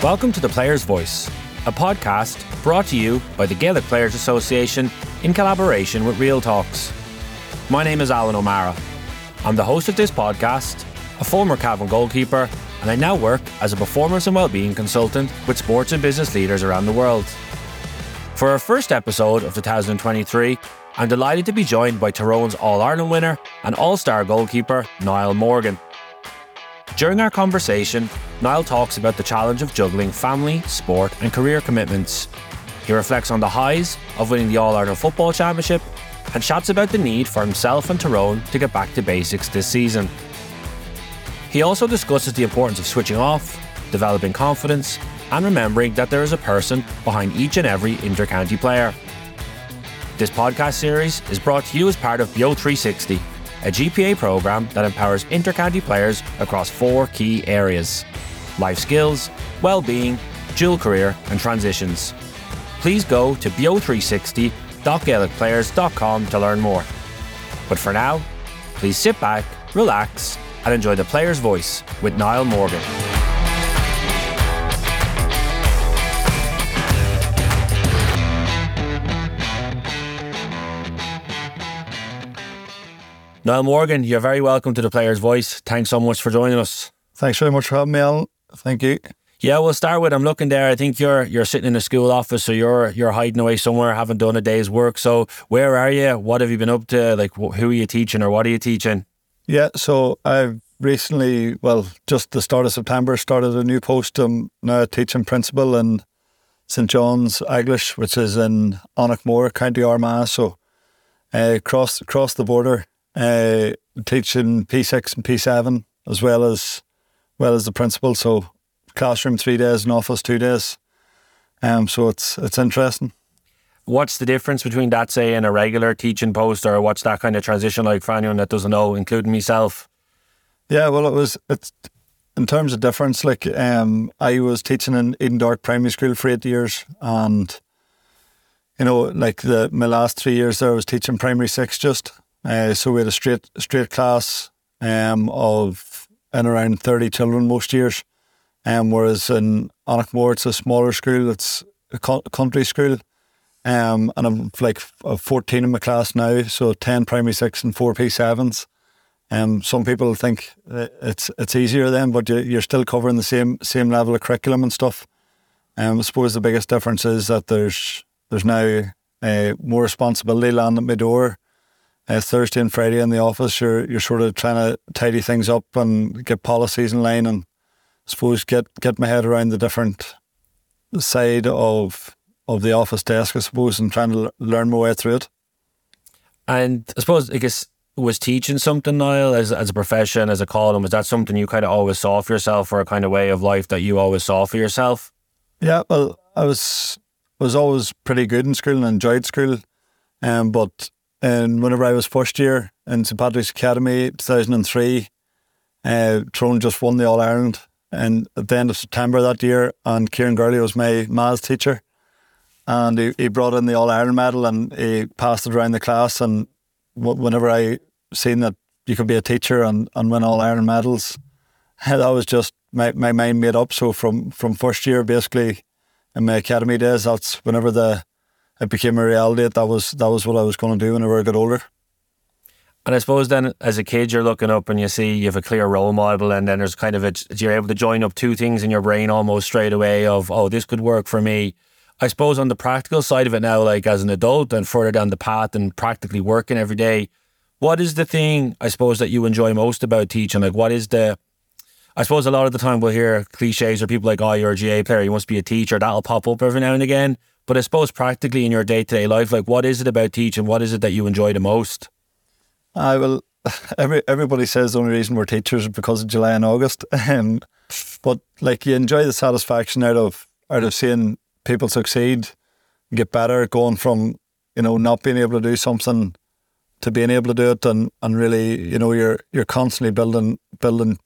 Welcome to The Player's Voice, a podcast brought to you by the Gaelic Players Association in collaboration with Real Talks. My name is Alan O'Mara. I'm the host of this podcast, a former Cavan goalkeeper, and I now work as a performance and well-being consultant with sports and business leaders around the world. For our first episode of 2023, I'm delighted to be joined by Tyrone's All Ireland winner and All Star goalkeeper Niall Morgan. During our conversation, Niall talks about the challenge of juggling family, sport, and career commitments. He reflects on the highs of winning the All Ireland Football Championship and chats about the need for himself and Tyrone to get back to basics this season. He also discusses the importance of switching off, developing confidence, and remembering that there is a person behind each and every intercounty player. This podcast series is brought to you as part of BEO 360 a GPA program that empowers intercounty players across four key areas life skills, well-being, dual career, and transitions. Please go to beo360.gaelicplayers.com to learn more. But for now, please sit back, relax, and enjoy the player's voice with Niall Morgan. Niall Morgan, you're very welcome to the Player's Voice. Thanks so much for joining us. Thanks very much for having me, Alan. Thank you. Yeah, we'll start with I'm looking there. I think you're you're sitting in a school office, so you're you're hiding away somewhere, haven't done a day's work. So where are you? What have you been up to? Like, who are you teaching, or what are you teaching? Yeah, so I've recently, well, just the start of September, started a new post. I'm now teaching principal in St John's English, which is in Monagmore, County Armagh. So uh, across across the border uh, teaching P6 and P7 as well as well as the principal. So classroom three days and office two days. Um, so it's it's interesting. What's the difference between that, say, and a regular teaching post, or what's that kind of transition like for anyone that doesn't know, including myself? Yeah, well, it was it's in terms of difference. Like, um, I was teaching in Edendork Primary School for eight years, and you know, like the my last three years there, I was teaching primary six just, uh, so we had a straight straight class um, of in around thirty children most years. Um, whereas in Monagmore, it's a smaller school. It's a country school. Um, and I'm like 14 in my class now, so 10 primary six and four P7s. Um, some people think it's it's easier then, but you're still covering the same same level of curriculum and stuff. Um, I suppose the biggest difference is that there's there's now uh, more responsibility landing at my door uh, Thursday and Friday in the office, you're you're sort of trying to tidy things up and get policies in line, and I suppose get get my head around the different side of of the office desk, I suppose, and trying to learn my way through it. And I suppose, I guess, was teaching something, Niall, as as a profession, as a calling, was that something you kind of always saw for yourself, or a kind of way of life that you always saw for yourself? Yeah, well, I was was always pretty good in school and enjoyed school, um, but and whenever I was first year in St Patrick's Academy, 2003, uh, Tyrone just won the All Ireland. And at the end of September that year, and Kieran Gurley was my maths teacher. And he, he brought in the All Ireland medal and he passed it around the class. And whenever I seen that you could be a teacher and, and win All Ireland medals, that was just my, my mind made up. So from, from first year, basically, in my academy days, that's whenever the it became a reality that, that was that was what I was going to do whenever I got older. And I suppose then, as a kid, you're looking up and you see you have a clear role model, and then there's kind of a you're able to join up two things in your brain almost straight away of oh this could work for me. I suppose on the practical side of it now, like as an adult and further down the path and practically working every day, what is the thing I suppose that you enjoy most about teaching? Like what is the I suppose a lot of the time we'll hear cliches or people like, oh, you're a GAA player, you must be a teacher. That'll pop up every now and again. But I suppose practically in your day to day life, like what is it about teaching? What is it that you enjoy the most? I will. Every everybody says the only reason we're teachers is because of July and August. Um, but like you enjoy the satisfaction out of out of seeing people succeed, get better, going from you know not being able to do something to being able to do it, and and really you know you're you're constantly building building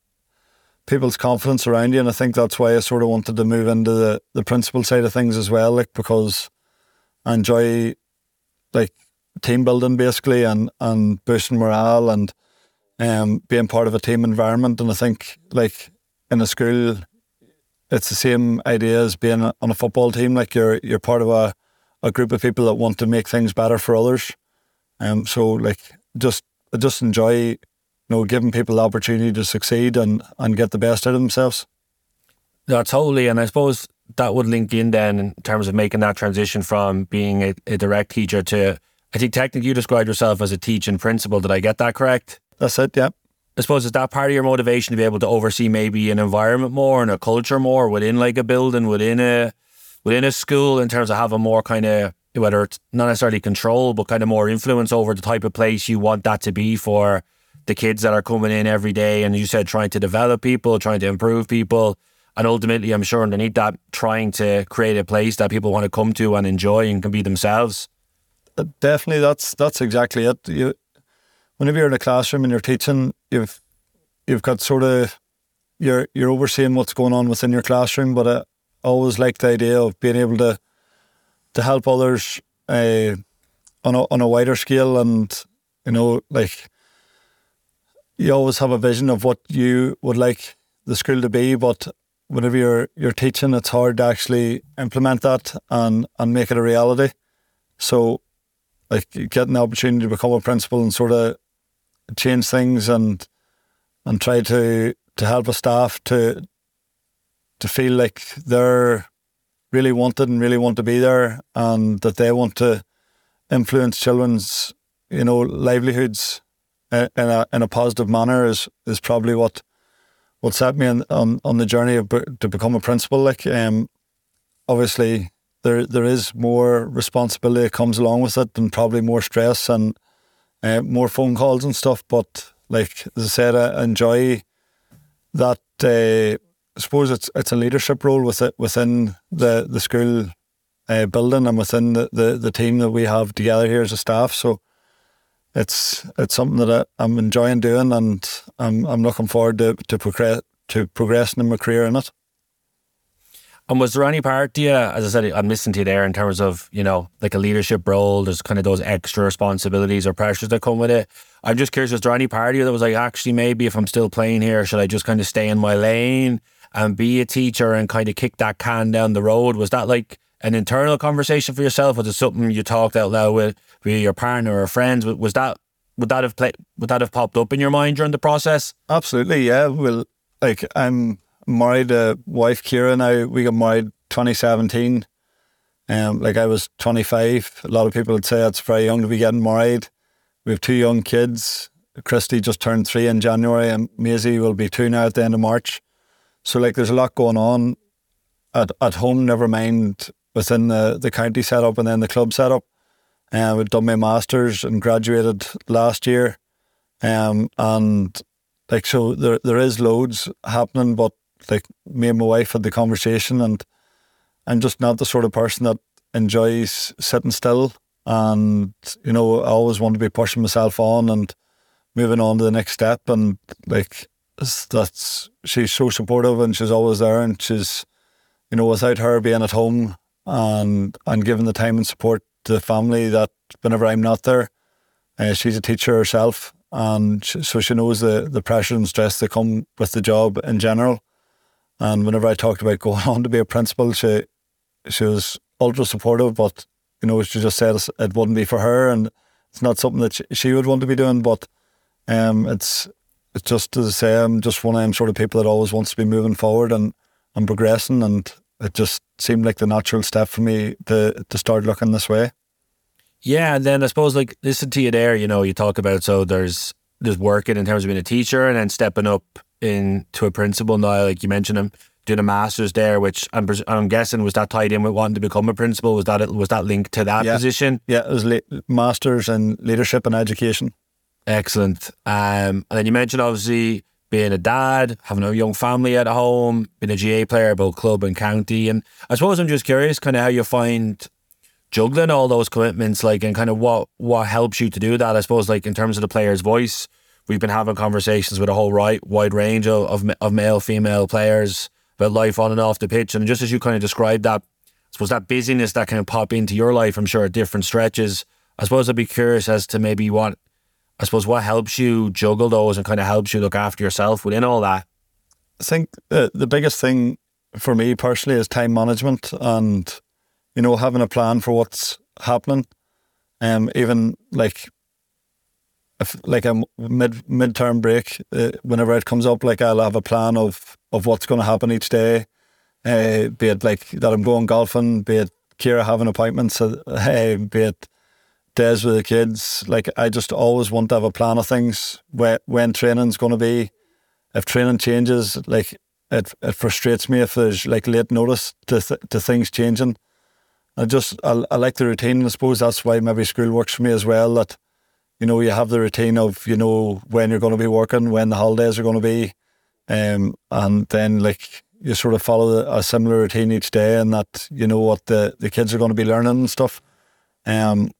people's confidence around you. And I think that's why I sort of wanted to move into the, the principal side of things as well, like because I enjoy like team building basically and, and boosting morale and um, being part of a team environment. And I think, like in a school, it's the same idea as being on a football team. Like you're you're part of a, a group of people that want to make things better for others. Um, so like just just enjoy, know, giving people the opportunity to succeed and and get the best out of themselves. Yeah, totally. And I suppose that would link in then in terms of making that transition from being a, a direct teacher to I think technically you described yourself as a teaching principal. Did I get that correct? That's it, yeah. I suppose is that part of your motivation to be able to oversee maybe an environment more and a culture more within like a building, within a within a school in terms of having more kind of whether it's not necessarily control, but kind of more influence over the type of place you want that to be for the kids that are coming in every day. And you said trying to develop people, trying to improve people. And ultimately, I'm sure underneath that, trying to create a place that people want to come to and enjoy and can be themselves. Uh, definitely, that's that's exactly it. You, whenever you're in a classroom and you're teaching, you've you've got sort of you're you're overseeing what's going on within your classroom. But I always like the idea of being able to to help others uh, on a on a wider scale, and you know, like you always have a vision of what you would like the school to be, but whenever you're you're teaching, it's hard to actually implement that and and make it a reality. So like getting the opportunity to become a principal and sort of change things and and try to to help a staff to to feel like they're really wanted and really want to be there and that they want to influence children's you know livelihoods in a in a positive manner is is probably what what set me on on, on the journey of, to become a principal like um obviously there there is more responsibility that comes along with it, and probably more stress and uh, more phone calls and stuff. But like as I said, I enjoy that. Uh, I suppose it's it's a leadership role with it within the the school uh, building and within the, the, the team that we have together here as a staff. So it's it's something that I, am enjoying doing, and I'm I'm looking forward to to progress to progressing in my career in it. And was there any part, yeah, as I said, I'm listening to you there in terms of, you know, like a leadership role, there's kind of those extra responsibilities or pressures that come with it. I'm just curious, was there any part of you that was like, actually, maybe if I'm still playing here, should I just kind of stay in my lane and be a teacher and kind of kick that can down the road? Was that like an internal conversation for yourself? Was it something you talked out loud with, with your partner or friends? Was that, would that have played, would that have popped up in your mind during the process? Absolutely, yeah. Well, like I'm, married a wife, Kira. Now we got married 2017. Um, like I was 25. A lot of people would say that's very young to be getting married. We have two young kids. Christy just turned three in January, and Maisie will be two now at the end of March. So like, there's a lot going on at at home. Never mind within the the county setup and then the club setup. Um, we've done my masters and graduated last year. Um, and like so, there there is loads happening, but like me and my wife had the conversation, and I'm just not the sort of person that enjoys sitting still. And you know, I always want to be pushing myself on and moving on to the next step. And like that's she's so supportive, and she's always there, and she's you know, without her being at home and and giving the time and support to the family, that whenever I'm not there, uh, she's a teacher herself, and so she knows the the pressure and stress that come with the job in general. And whenever I talked about going on to be a principal, she she was ultra supportive, but you know, she just said it wouldn't be for her, and it's not something that she, would want to be doing. But um, it's it's just as I say, I'm just one of them sort of people that always wants to be moving forward and and progressing, and it just seemed like the natural step for me to to start looking this way. Yeah, and then I suppose like listen to you there. You know, you talk about so there's there's working in terms of being a teacher, and then stepping up into a principal now, like you mentioned him doing a master's there, which I'm, I'm guessing was that tied in with wanting to become a principal. Was that was that linked to that yeah. position? Yeah, it was le- masters in leadership and education. Excellent. Um, and then you mentioned obviously being a dad, having a young family at home, being a GA player, both club and county. And I suppose I'm just curious, kind of how you find juggling all those commitments, like, and kind of what what helps you to do that. I suppose, like in terms of the player's voice we've been having conversations with a whole right, wide range of, of, of male, female players about life on and off the pitch. And just as you kind of described that, I suppose that busyness that can pop into your life, I'm sure at different stretches. I suppose I'd be curious as to maybe what I suppose what helps you juggle those and kind of helps you look after yourself within all that? I think the, the biggest thing for me personally is time management and, you know, having a plan for what's happening. Um, even like if like a mid midterm break, uh, whenever it comes up, like I'll have a plan of of what's going to happen each day. Uh, be it like that I'm going golfing, be it Kira having appointments, uh, be it days with the kids. Like I just always want to have a plan of things where when training's going to be. If training changes, like it, it frustrates me if there's like late notice to th- to things changing. I just I, I like the routine. I suppose that's why maybe school works for me as well. That you know you have the routine of you know when you're going to be working, when the holidays are going to be, um, and then like you sort of follow a similar routine each day, and that you know what the, the kids are going to be learning and stuff. Um,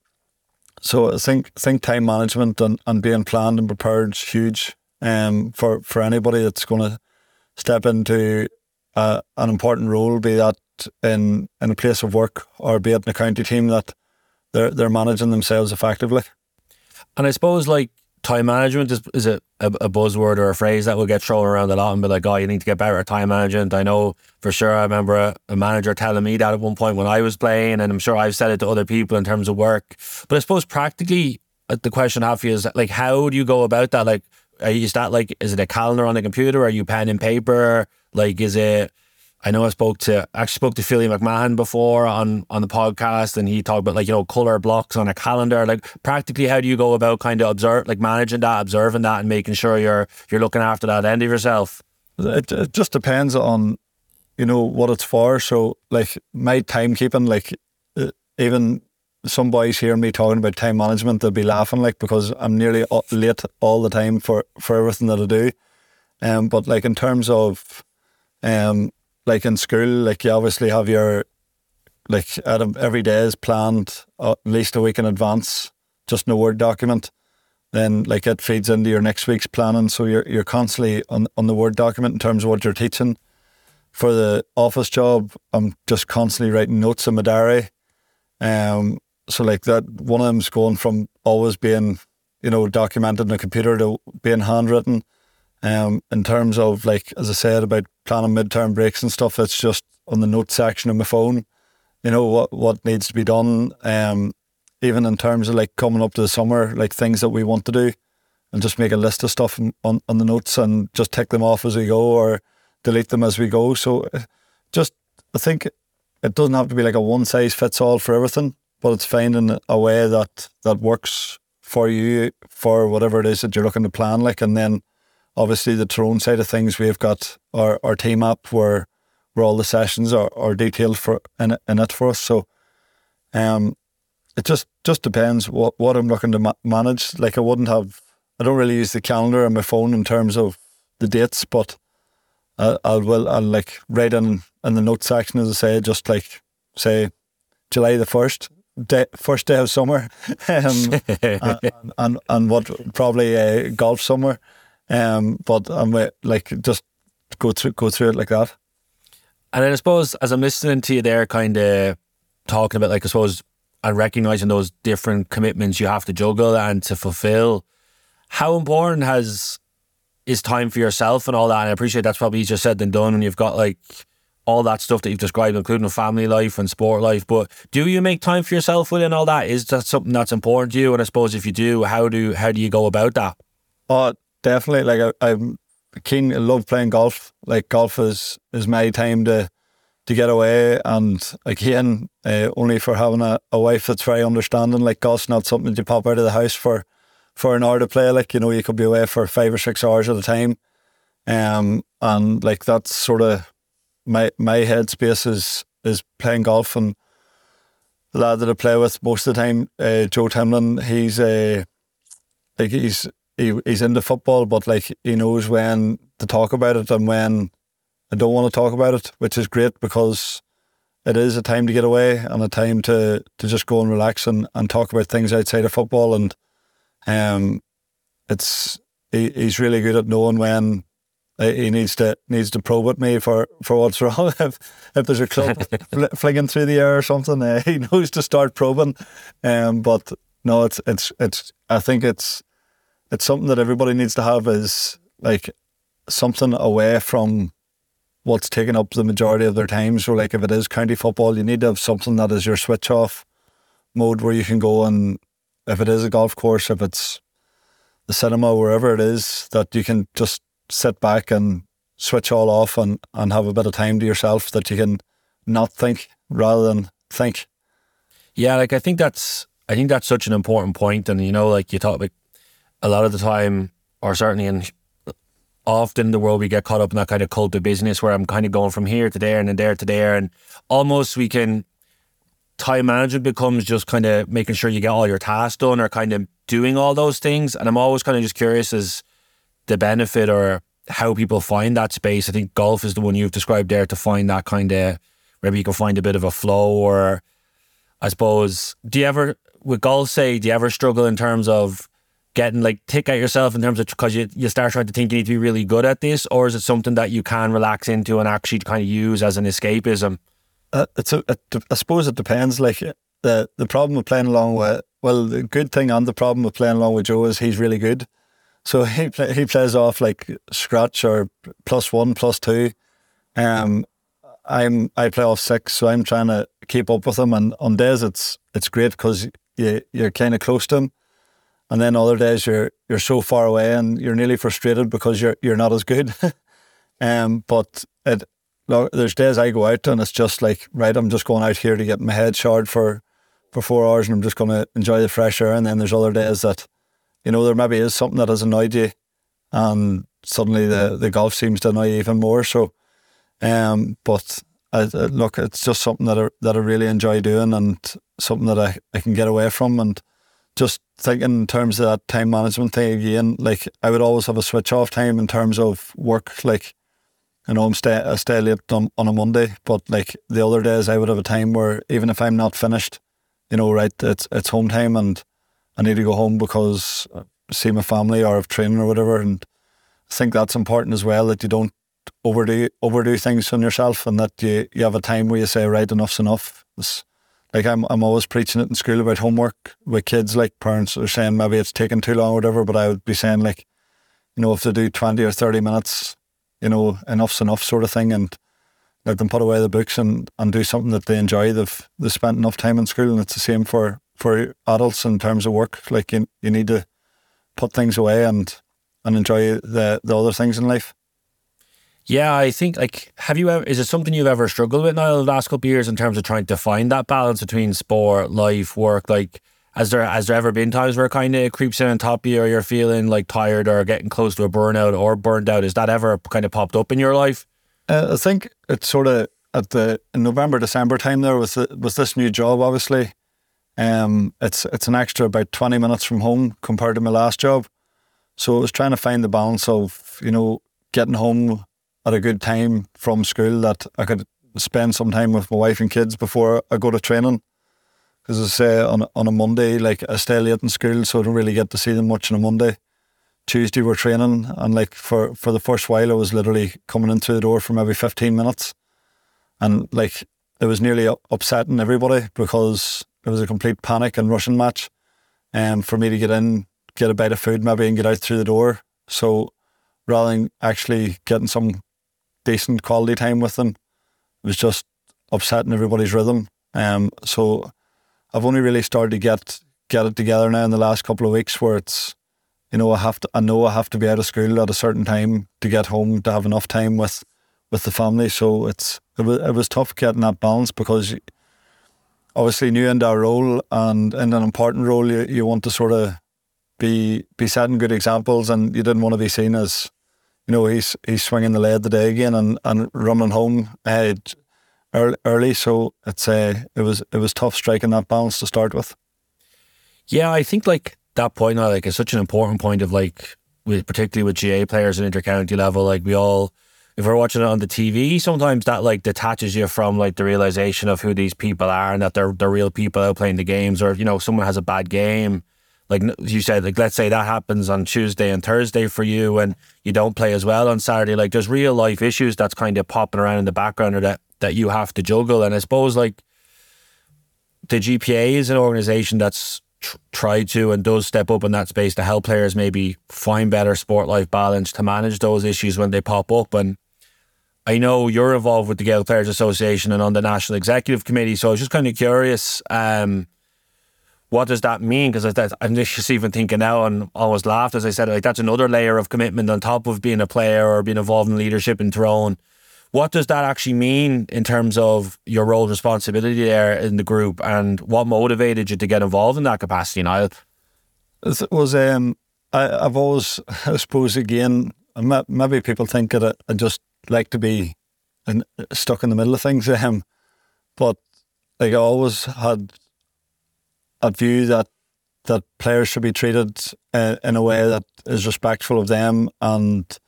so I think think time management and, and being planned and prepared is huge. Um, for for anybody that's going to step into uh, an important role, be that in in a place of work or be it in a county team, that they're they're managing themselves effectively. And I suppose like time management is, is a, a, buzzword or a phrase that will get thrown around a lot and be like, oh, you need to get better at time management. I know for sure. I remember a, a, manager telling me that at one point when I was playing, and I'm sure I've said it to other people in terms of work. But I suppose practically, uh, the question I have for you is like, how do you go about that? Like, is that like, is it a calendar on the computer? Are you pen and paper? Like, is it I know I spoke to actually spoke to Philly McMahon before on on the podcast, and he talked about like you know color blocks on a calendar. Like practically, how do you go about kind of observe like managing that, observing that, and making sure you're you're looking after that end of yourself? It, it just depends on you know what it's for. So like my timekeeping, like uh, even some boys hear me talking about time management, they'll be laughing like because I'm nearly late all the time for for everything that I do. Um, but like in terms of um like in school, like you obviously have your like every day is planned uh, at least a week in advance, just in a word document. Then like it feeds into your next week's planning, so you're you're constantly on on the word document in terms of what you're teaching. For the office job, I'm just constantly writing notes in my diary. Um, so like that, one of them's going from always being, you know, documented in a computer to being handwritten. Um, in terms of like as I said about planning midterm breaks and stuff, it's just on the notes section of my phone. You know what what needs to be done. Um, even in terms of like coming up to the summer, like things that we want to do, and just make a list of stuff on on the notes and just tick them off as we go or delete them as we go. So, uh, just I think it doesn't have to be like a one size fits all for everything, but it's finding a way that that works for you for whatever it is that you're looking to plan. Like, and then obviously the Tyrone side of things, we've got our, our team app where where all the sessions are, are detailed for in, in it for us. So um, it just just depends what, what I'm looking to ma- manage. Like I wouldn't have, I don't really use the calendar on my phone in terms of the dates, but I, I'll will I'll like write in in the note section as I say, just like say July the first. Day, first day of summer, um, and, and, and what probably uh, golf summer, um, but I'm like just go through go through it like that. And then I suppose as I'm listening to you there, kind of talking about like I suppose and recognizing those different commitments you have to juggle and to fulfill. How important has is time for yourself and all that? And I appreciate that's probably easier said than done when you've got like all that stuff that you've described, including family life and sport life. But do you make time for yourself within all that? Is that something that's important to you? And I suppose if you do, how do how do you go about that? Oh, definitely. Like I, I'm keen. I love playing golf. Like golf is is my time to to get away. And again, uh, only for having a, a wife that's very understanding. Like golf's not something you pop out of the house for for an hour to play. Like you know, you could be away for five or six hours at a time. Um, and like that's sort of my my headspace is is playing golf and the lad that I play with most of the time, uh, Joe Timlin, he's a uh, like he's he, he's into football, but like he knows when to talk about it and when I don't want to talk about it, which is great because it is a time to get away and a time to to just go and relax and, and talk about things outside of football. And um, it's he, he's really good at knowing when he needs to needs to probe at me for, for what's wrong. if if there's a club fl- flinging through the air or something, uh, he knows to start probing. Um, but no, it's it's it's. I think it's it's something that everybody needs to have is like something away from what's taking up the majority of their time. So, like if it is county football, you need to have something that is your switch off mode where you can go and if it is a golf course, if it's the cinema, wherever it is, that you can just sit back and switch all off and, and have a bit of time to yourself that you can not think rather than think. Yeah, like I think that's I think that's such an important point. and you know, like you talk like a lot of the time, or certainly in often in the world we get caught up in that kind of cult of business where I'm kind of going from here to there and then there to there and almost we can time management becomes just kind of making sure you get all your tasks done or kind of doing all those things and I'm always kind of just curious as the benefit or how people find that space. I think golf is the one you've described there to find that kind of maybe you can find a bit of a flow or I suppose do you ever with golf say do you ever struggle in terms of getting like tick at yourself in terms of because you, you start trying to think you need to be really good at this or is it something that you can relax into and actually kind of use as an escapism? Uh, it's a, it, I suppose it depends. Like the the problem with playing along with well the good thing and the problem with playing along with Joe is he's really good. So he he plays off like scratch or plus one plus two. Um I'm I play off six so I'm trying to keep up with him. And on days it's it's great because you, you're kind of close to him and then other days you're you're so far away and you're nearly frustrated because you're you're not as good. um, but it there's days I go out and it's just like right, I'm just going out here to get my head showered for for four hours and I'm just going to enjoy the fresh air. And then there's other days that you know there maybe is something that has annoyed you, and suddenly the the golf seems to annoy you even more. So, um, but I, look, it's just something that I, that I really enjoy doing and something that I, I can get away from and just thinking in terms of that time management thing again, like I would always have a switch off time in terms of work. Like, you know, I'm stay I stay late on, on a Monday, but like the other days I would have a time where even if I'm not finished, you know, right, it's it's home time and I need to go home because I see my family or have training or whatever. And I think that's important as well that you don't overdo overdo things on yourself and that you, you have a time where you say, right, enough's enough. It's, like I'm, I'm always preaching it in school about homework with kids. Like parents are saying maybe it's taking too long or whatever, but I would be saying like, you know, if they do twenty or thirty minutes, you know, enough's enough sort of thing, and let them put away the books and, and do something that they enjoy. They've they spent enough time in school, and it's the same for for adults in terms of work. Like you, you need to put things away and and enjoy the the other things in life. Yeah, I think like have you ever is it something you've ever struggled with now the last couple of years in terms of trying to find that balance between sport, life, work? Like has there has there ever been times where it kind of creeps in on top of you or you're feeling like tired or getting close to a burnout or burned out? Is that ever kind of popped up in your life? Uh, I think it's sort of at the November December time there with the, with this new job obviously. Um, it's it's an extra about twenty minutes from home compared to my last job, so I was trying to find the balance of you know getting home at a good time from school that I could spend some time with my wife and kids before I go to training. Because I say on on a Monday, like I stay late in school, so I don't really get to see them much on a Monday. Tuesday we're training, and like for for the first while, I was literally coming in through the door from every fifteen minutes, and like it was nearly upsetting everybody because it was a complete panic and rushing match, and um, for me to get in, get a bite of food maybe, and get out through the door. So rather than actually getting some decent quality time with them. It was just upsetting everybody's rhythm. Um, so I've only really started to get get it together now in the last couple of weeks where it's you know I have to I know I have to be out of school at a certain time to get home to have enough time with with the family. So it's it was it was tough getting that balance because obviously new in that role and in an important role you, you want to sort of be be setting good examples and you didn't want to be seen as you know, he's he's swinging the lead today again and, and running home uh, early. So it's uh, it was it was tough striking that balance to start with. Yeah, I think like that point now, like, is such an important point of like, with particularly with GA players at intercounty level. Like we all, if we're watching it on the TV, sometimes that like detaches you from like the realization of who these people are and that they're they're real people out playing the games. Or you know someone has a bad game like you said, like let's say that happens on Tuesday and Thursday for you, and you don't play as well on Saturday. Like there's real life issues that's kind of popping around in the background, or that that you have to juggle. And I suppose like the GPA is an organisation that's tr- tried to and does step up in that space to help players maybe find better sport life balance to manage those issues when they pop up. And I know you're involved with the Gaelic Players Association and on the National Executive Committee, so I was just kind of curious. Um, what does that mean? Because I'm just even thinking now and always laughed as I said, like that's another layer of commitment on top of being a player or being involved in leadership in Tyrone. What does that actually mean in terms of your role responsibility there in the group and what motivated you to get involved in that capacity, Niall? It was, um, I, have always, I suppose, again, maybe people think that I just like to be in, stuck in the middle of things, um, but like I always had a view that that players should be treated uh, in a way that is respectful of them and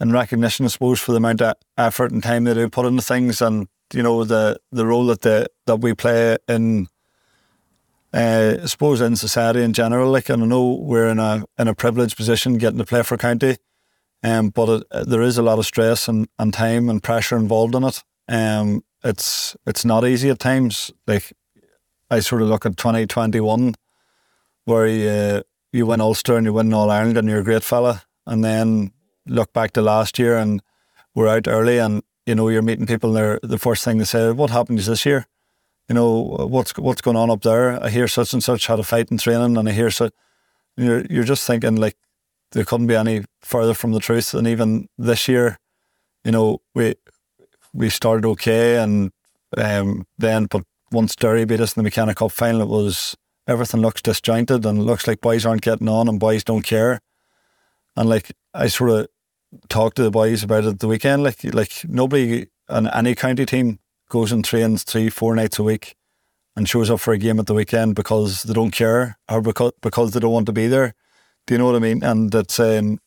in recognition, I suppose, for the amount of effort and time they do put into things, and you know the the role that the that we play in, uh, I suppose, in society in general. Like, and I know we're in a in a privileged position getting to play for county, um, but it, there is a lot of stress and, and time and pressure involved in it. Um, it's it's not easy at times. Like I sort of look at 2021 where you, uh, you win Ulster and you win All Ireland and you're a great fella. And then look back to last year and we're out early and, you know, you're meeting people and they're, the first thing they say, what happened this year? You know, what's what's going on up there? I hear such and such had a fight in training and I hear so you're you're just thinking like there couldn't be any further from the truth. And even this year, you know, we we started okay and um, then but once Derry beat us in the McKenna Cup final, it was everything looks disjointed and it looks like boys aren't getting on and boys don't care. And like I sort of talked to the boys about it the weekend. Like like nobody on any county team goes and trains three, four nights a week and shows up for a game at the weekend because they don't care or because because they don't want to be there. Do you know what I mean? And that's um,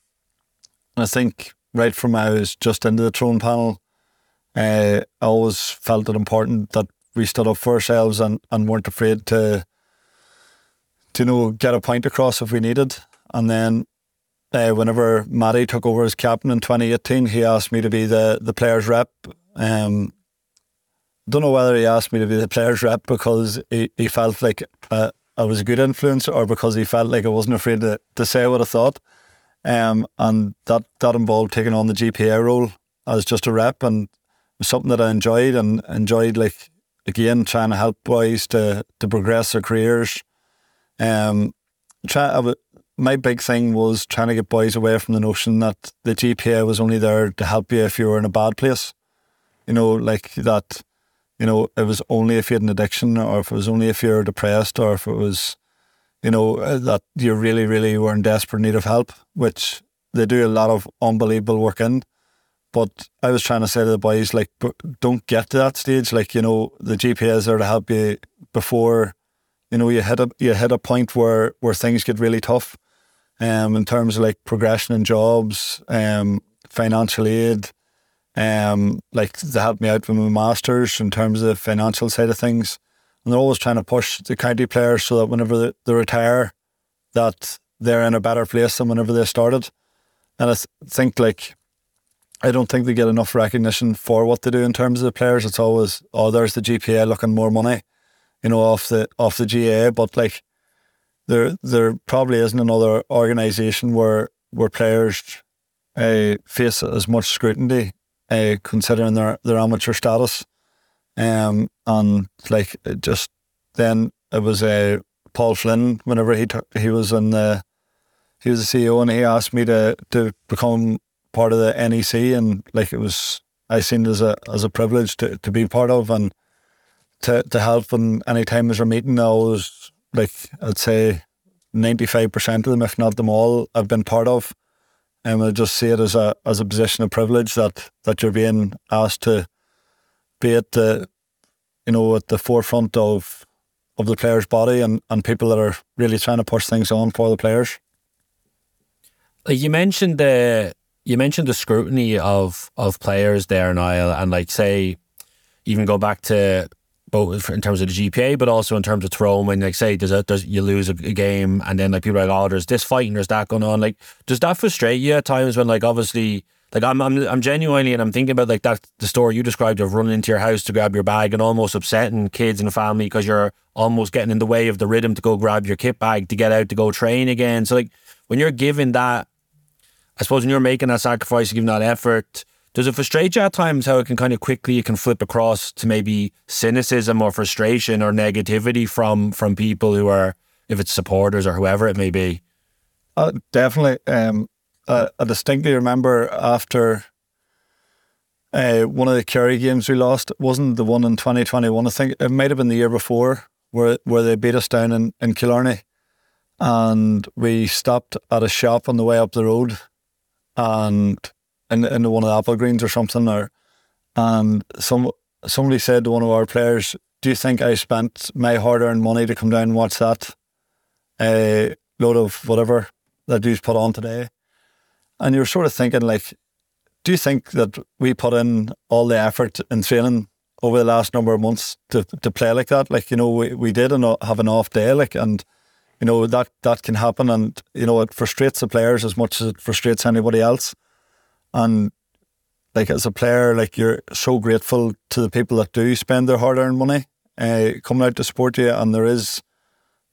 I think right from I was just into the Tyrone panel, uh, I always felt it important that we stood up for ourselves and, and weren't afraid to, to you know, get a point across if we needed. And then uh, whenever Matty took over as captain in 2018, he asked me to be the, the players rep. Um, don't know whether he asked me to be the players rep because he, he felt like uh, I was a good influence or because he felt like I wasn't afraid to, to say what I thought. Um, and that, that involved taking on the GPA role as just a rep and something that I enjoyed and enjoyed like again trying to help boys to to progress their careers. Um, try, my big thing was trying to get boys away from the notion that the GPA was only there to help you if you were in a bad place. You know, like that. You know, it was only if you had an addiction, or if it was only if you're depressed, or if it was, you know, uh, that you really, really were in desperate need of help, which they do a lot of unbelievable work in. But I was trying to say to the boys, like, don't get to that stage. Like, you know, the GPA is there to help you before, you know, you hit a you hit a point where where things get really tough. Um, in terms of like progression in jobs, um, financial aid, um, like they helped me out with my masters in terms of the financial side of things. And they're always trying to push the county players so that whenever they, they retire, that they're in a better place than whenever they started. And I th- think like I don't think they get enough recognition for what they do in terms of the players. It's always, oh, there's the GPA looking more money, you know, off the off the GAA. But like, there there probably isn't another organisation where where players uh, face as much scrutiny, uh, considering their their amateur status. Um, and like just then it was uh, Paul Flynn. Whenever he t- he was in the he was the CEO, and he asked me to to become part of the NEC, and like it was, I seen it as a as a privilege to, to be part of and to to help. And any time there's a meeting, I was like I'd say ninety five percent of them, if not them all, I've been part of. And I just see it as a as a position of privilege that that you're being asked to be at the you know at the forefront of of the players' body and, and people that are really trying to push things on for the players. Uh, you mentioned the you mentioned the scrutiny of of players there, Niall, and like say, even go back to both in terms of the GPA, but also in terms of Tyrone. When like say, there's a, there's you lose a, a, game, and then like people are like, oh, there's this fight and there's that going on. Like, does that frustrate you at times when like obviously like I'm, I'm, I'm genuinely, and I'm thinking about like that the story you described of running into your house to grab your bag and almost upsetting kids and family because you're almost getting in the way of the rhythm to go grab your kit bag to get out to go train again. So like when you're giving that, I suppose when you're making that sacrifice, giving that effort, does it frustrate you at times how it can kind of quickly it can flip across to maybe cynicism or frustration or negativity from from people who are if it's supporters or whoever it may be? Uh, definitely. Um, I, I distinctly remember after uh, one of the Kerry games we lost. It wasn't the one in 2021. I think it might have been the year before where where they beat us down in, in Killarney. And we stopped at a shop on the way up the road and in, in one of the Applegreens or something or and some somebody said to one of our players, Do you think I spent my hard earned money to come down and watch that A load of whatever that you've put on today? And you're sort of thinking like do you think that we put in all the effort in training over the last number of months to, to play like that? Like, you know, we, we did an, have an off day, like, and, you know, that, that can happen. And, you know, it frustrates the players as much as it frustrates anybody else. And, like, as a player, like, you're so grateful to the people that do spend their hard earned money uh, coming out to support you. And there is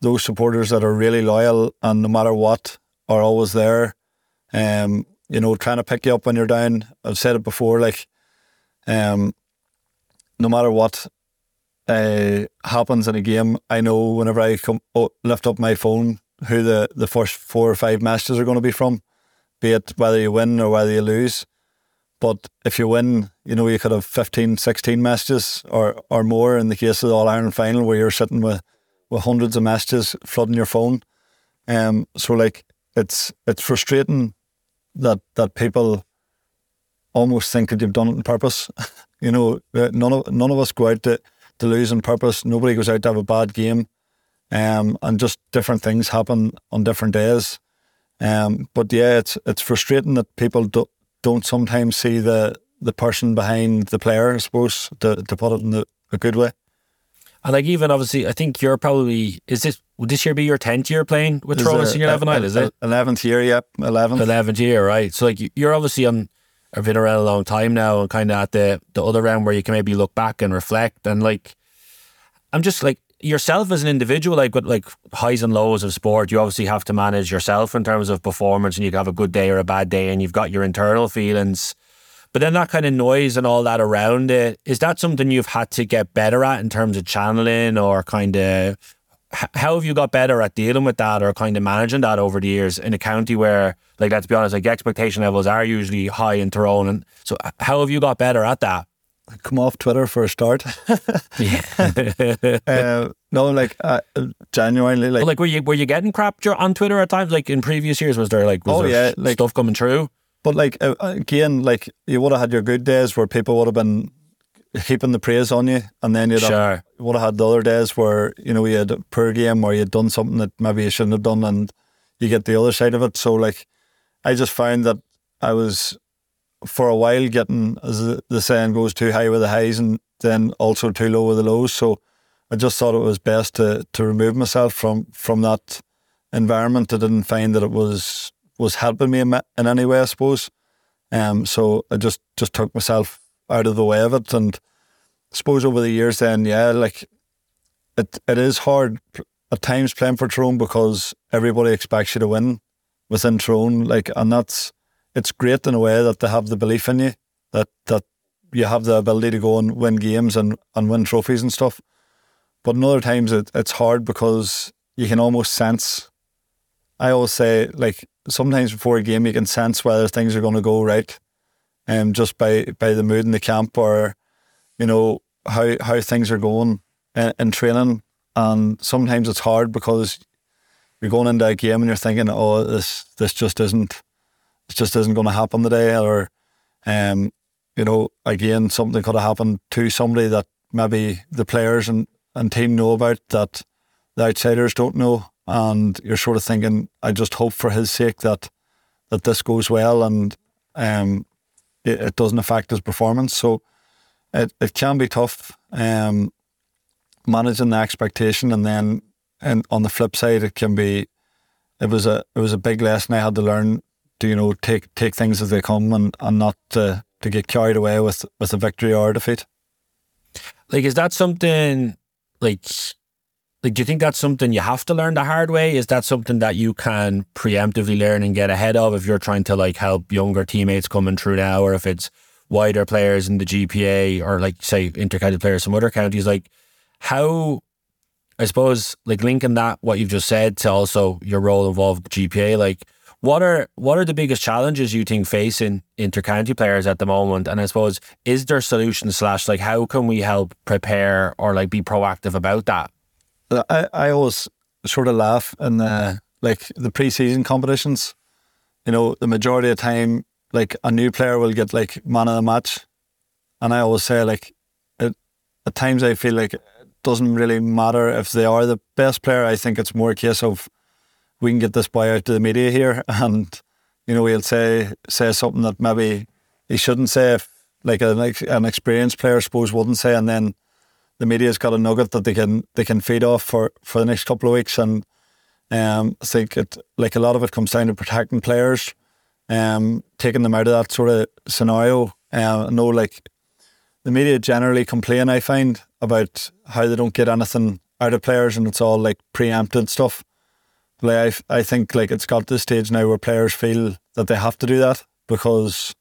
those supporters that are really loyal and no matter what are always there. Um, you know, trying to pick you up when you're down. I've said it before, like, um, no matter what uh, happens in a game, I know whenever I come oh, lift up my phone who the, the first four or five messages are going to be from, be it whether you win or whether you lose. But if you win, you know, you could have 15, 16 messages or, or more in the case of the All Ireland final where you're sitting with, with hundreds of messages flooding your phone. Um, so like it's it's frustrating that that people almost think that you've done it on purpose. you know, uh, none of none of us go out to, to lose on purpose. Nobody goes out to have a bad game, um, and just different things happen on different days. Um, but yeah, it's it's frustrating that people do, don't sometimes see the the person behind the player. I suppose to to put it in the, a good way. And like even obviously, I think you're probably is this would this year be your tenth year playing with Tyrone Senior Night? Is it eleventh year? Yep, eleventh. Eleventh year, right? So like you're obviously on. I've been around a long time now, and kind of at the the other end where you can maybe look back and reflect, and like I'm just like yourself as an individual, like with like highs and lows of sport, you obviously have to manage yourself in terms of performance, and you can have a good day or a bad day, and you've got your internal feelings. But then that kind of noise and all that around it, is that something you've had to get better at in terms of channeling or kind of how have you got better at dealing with that or kind of managing that over the years in a county where, like, let's be honest, like expectation levels are usually high in Tyrone. And so, how have you got better at that? Come off Twitter for a start. yeah. uh, no, like uh, genuinely, like, like were you were you getting crap on Twitter at times? Like in previous years, was there like was oh there yeah, like, stuff coming through? But like uh, again, like you would have had your good days where people would have been heaping the praise on you, and then you'd sure. have, would have had the other days where you know you had a poor game or you'd done something that maybe you shouldn't have done, and you get the other side of it. So like, I just found that I was for a while getting, as the saying goes, too high with the highs, and then also too low with the lows. So I just thought it was best to to remove myself from from that environment. I didn't find that it was was helping me in, in any way, I suppose. Um, so I just just took myself out of the way of it, and I suppose over the years, then yeah, like it it is hard at times playing for Tyrone because everybody expects you to win within Tyrone, like, and that's it's great in a way that they have the belief in you that that you have the ability to go and win games and, and win trophies and stuff. But in other times it, it's hard because you can almost sense. I always say like sometimes before a game you can sense whether things are going to go right, um, just by by the mood in the camp or, you know how how things are going in, in training. And sometimes it's hard because you're going into a game and you're thinking, oh, this this just isn't, it just isn't going to happen today, or, um, you know, again, something could have happened to somebody that maybe the players and, and team know about that the outsiders don't know and you're sort of thinking, I just hope for his sake that that this goes well and um, it, it, doesn't affect his performance. So it, it can be tough um, managing the expectation, and then and on the flip side, it can be. It was a it was a big lesson I had to learn to you know take take things as they come and, and not to, to get carried away with with a victory or a defeat. Like, is that something like? Like, do you think that's something you have to learn the hard way? Is that something that you can preemptively learn and get ahead of if you're trying to like help younger teammates coming through now, or if it's wider players in the GPA or like say intercounty players from other counties? Like, how I suppose like linking that what you've just said to also your role involved GPA, like what are what are the biggest challenges you think facing intercounty players at the moment? And I suppose is there solution slash like how can we help prepare or like be proactive about that? I, I always sort of laugh in the like the preseason competitions. You know, the majority of time, like a new player will get like man of the match, and I always say like, it, at times I feel like it doesn't really matter if they are the best player. I think it's more a case of we can get this boy out to the media here, and you know he'll say say something that maybe he shouldn't say if like an, an experienced player, I suppose, wouldn't say, and then the media's got a nugget that they can they can feed off for, for the next couple of weeks. And um, I think it like a lot of it comes down to protecting players, um, taking them out of that sort of scenario. Uh, I know like the media generally complain, I find, about how they don't get anything out of players and it's all like preempted stuff. Like I, I think like it's got to the stage now where players feel that they have to do that because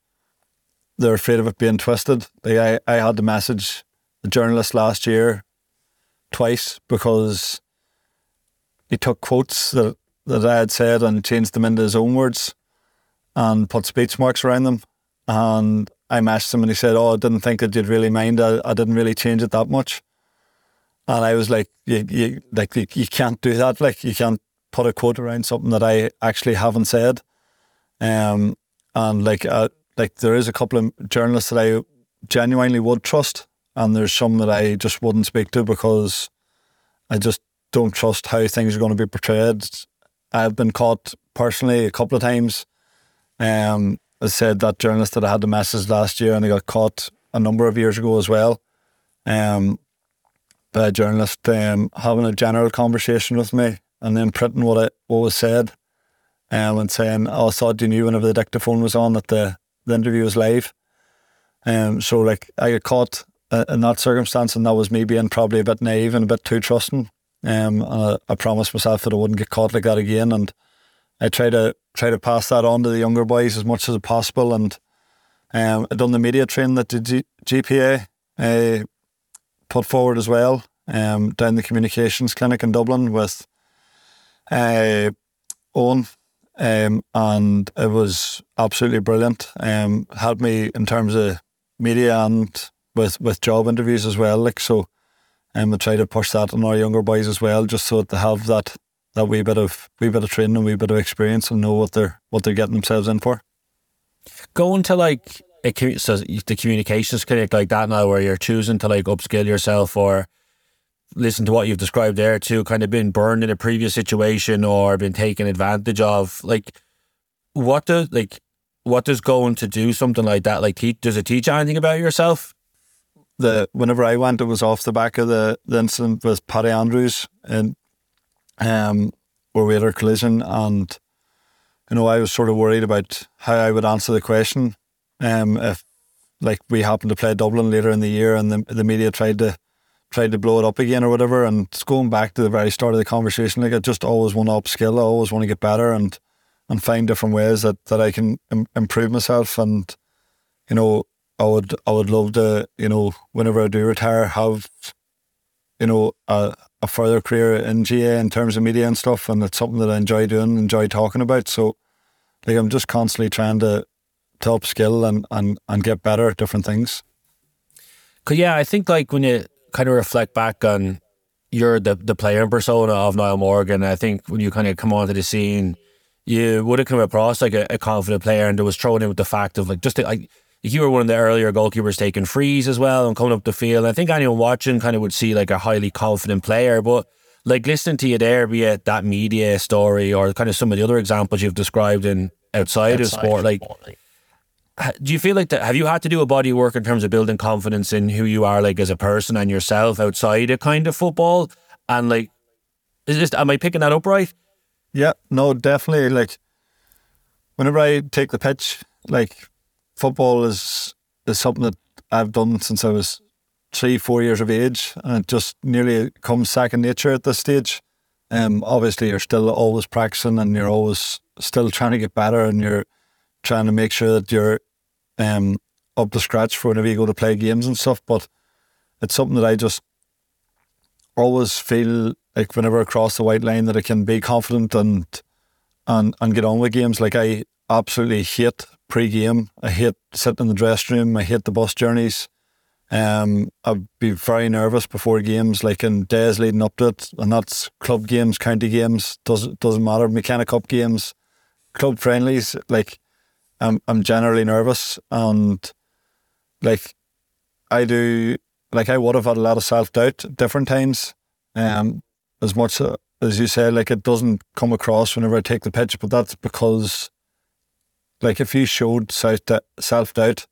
they're afraid of it being twisted. Like I, I had the message the journalist last year twice because he took quotes that, that I had said and changed them into his own words and put speech marks around them. And I messaged him and he said, Oh, I didn't think that you'd really mind. I, I didn't really change it that much. And I was like, you, you, like you, you can't do that. Like you can't put a quote around something that I actually haven't said. Um, and like, uh, like there is a couple of journalists that I genuinely would trust and there's some that I just wouldn't speak to because I just don't trust how things are going to be portrayed. I've been caught personally a couple of times. Um, I said that journalist that I had the message last year, and I got caught a number of years ago as well. Um, by a journalist um, having a general conversation with me and then printing what it what was said, um, and saying, "Oh, I thought you knew whenever the dictaphone was on that the the interview was live." Um, so like I got caught in that circumstance, and that was me being probably a bit naive and a bit too trusting. Um, and I, I promised myself that I wouldn't get caught like that again, and I try to try to pass that on to the younger boys as much as possible. And um, I done the media training that the G- GPA uh, put forward as well um, down the communications clinic in Dublin with uh, Owen. Um, and it was absolutely brilliant. Um, helped me in terms of media and with with job interviews as well. Like so, um, I try to push that on our younger boys as well, just so they have that that wee bit of wee bit of training and wee bit of experience and know what they're what they're getting themselves in for. Going to like a, so the communications clinic like that now, where you're choosing to like upskill yourself or listen to what you've described there too, kind of been burned in a previous situation or been taken advantage of. Like, what does like what does going to do something like that like? Does it teach anything about yourself? The whenever I went, it was off the back of the, the incident with Paddy Andrews and um, where we had our collision, and you know I was sort of worried about how I would answer the question um, if like we happened to play Dublin later in the year and the the media tried to tried to blow it up again or whatever. And it's going back to the very start of the conversation, like I just always want to upskill, I always want to get better and and find different ways that that I can Im- improve myself. And you know I would I would love to you know whenever I do retire have you know a, a further career in GA in terms of media and stuff and it's something that I enjoy doing enjoy talking about so like I'm just constantly trying to to upskill and and and get better at different things. Cause yeah, I think like when you kind of reflect back on you're the the player persona of Niall Morgan, I think when you kind of come onto the scene, you would have come across like a, a confident player, and there was thrown in with the fact of like just like you were one of the earlier goalkeepers taking frees as well and coming up the field. I think anyone watching kind of would see like a highly confident player, but like listening to you there, be it that media story or kind of some of the other examples you've described in outside, outside of sport, like. Do you feel like that? Have you had to do a body work in terms of building confidence in who you are, like as a person and yourself outside of kind of football? And like, is this? Am I picking that up right? Yeah, no, definitely. Like, whenever I take the pitch, like football is is something that I've done since I was three, four years of age, and it just nearly comes second nature at this stage. Um, obviously, you're still always practicing, and you're always still trying to get better, and you're trying to make sure that you're um, up to scratch for whenever you go to play games and stuff. But it's something that I just always feel like whenever I cross the white line that I can be confident and and and get on with games. Like I absolutely hate pre-game. I hate sitting in the dressing room. I hate the bus journeys. Um, I'd be very nervous before games, like in days leading up to it, and that's club games, county games. Doesn't doesn't matter. McKenna Cup games, club friendlies. Like I'm I'm generally nervous, and like I do. Like I would have had a lot of self doubt different times. Um, as much as you say, like it doesn't come across whenever I take the pitch, but that's because, like, if you showed self doubt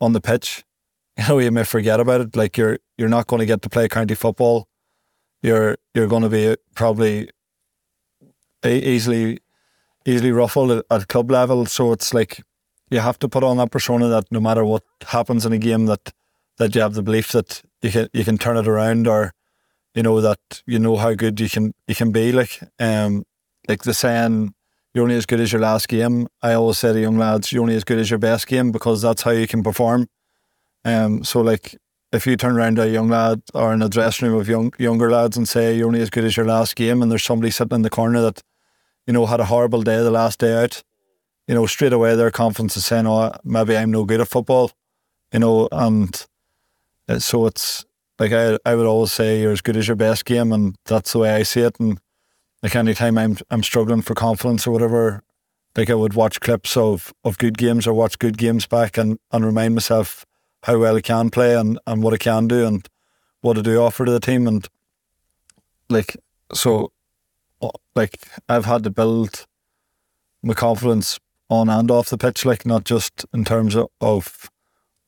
on the pitch, you know, you may forget about it. Like you're you're not going to get to play county football. You're you're going to be probably easily easily ruffled at, club level. So it's like you have to put on that persona that no matter what happens in a game, that that you have the belief that you can you can turn it around, or you know that you know how good you can you can be. Like um like the saying, you're only as good as your last game. I always say to young lads, you're only as good as your best game because that's how you can perform. Um, so like if you turn around to a young lad or in a dressing room of young younger lads and say you're only as good as your last game, and there's somebody sitting in the corner that you know had a horrible day the last day out, you know straight away their confidence is saying, "Oh, maybe I'm no good at football," you know, and uh, so it's like I I would always say you're as good as your best game, and that's the way I see it. And like anytime I'm I'm struggling for confidence or whatever, like I would watch clips of of good games or watch good games back and and remind myself how well I can play and, and what I can do and what I do offer to the team and like so like I've had to build my confidence on and off the pitch like not just in terms of of,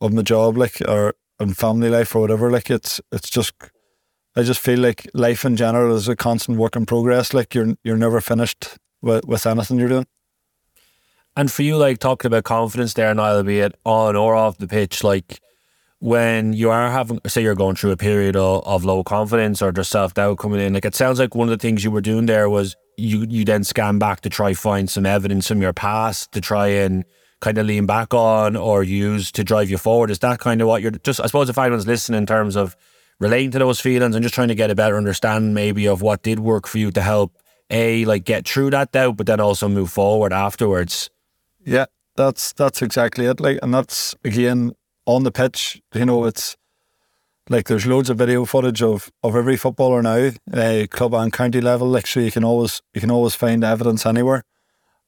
of my job like or in family life or whatever like it's it's just I just feel like life in general is a constant work in progress like you're you're never finished with, with anything you're doing and for you, like talking about confidence there, Niall, be it on or off the pitch, like when you are having, say, you're going through a period of, of low confidence or just self doubt coming in, like it sounds like one of the things you were doing there was you you then scan back to try find some evidence from your past to try and kind of lean back on or use to drive you forward. Is that kind of what you're just? I suppose if anyone's listening in terms of relating to those feelings and just trying to get a better understanding maybe of what did work for you to help a like get through that doubt, but then also move forward afterwards. Yeah, that's that's exactly it. Like, and that's again on the pitch. You know, it's like there's loads of video footage of, of every footballer now, uh, club and county level. Like, so you can always you can always find evidence anywhere.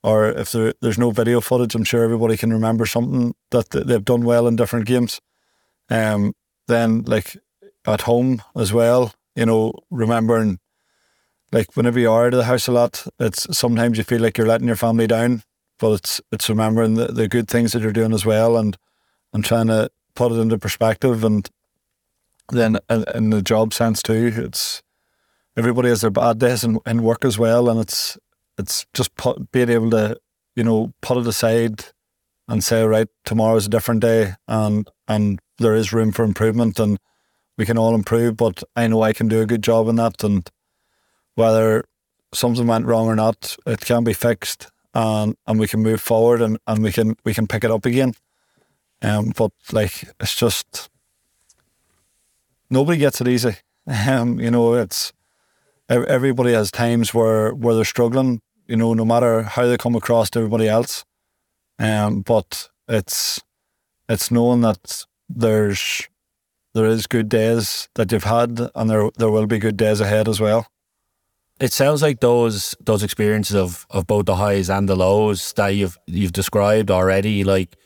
Or if there, there's no video footage, I'm sure everybody can remember something that they've done well in different games. Um, then like at home as well, you know, remembering like whenever you are at the house a lot, it's sometimes you feel like you're letting your family down but it's it's remembering the, the good things that you're doing as well and and trying to put it into perspective and then in, in the job sense too. It's everybody has their bad days in, in work as well and it's it's just put, being able to you know put it aside and say right tomorrow's a different day and and there is room for improvement and we can all improve but I know I can do a good job in that and whether something went wrong or not it can be fixed and and we can move forward and, and we can we can pick it up again. Um, but like it's just nobody gets it easy. Um, you know, it's everybody has times where where they're struggling. You know, no matter how they come across to everybody else. Um, but it's it's knowing that there's there is good days that you've had, and there there will be good days ahead as well it sounds like those those experiences of of both the highs and the lows that you've you've described already like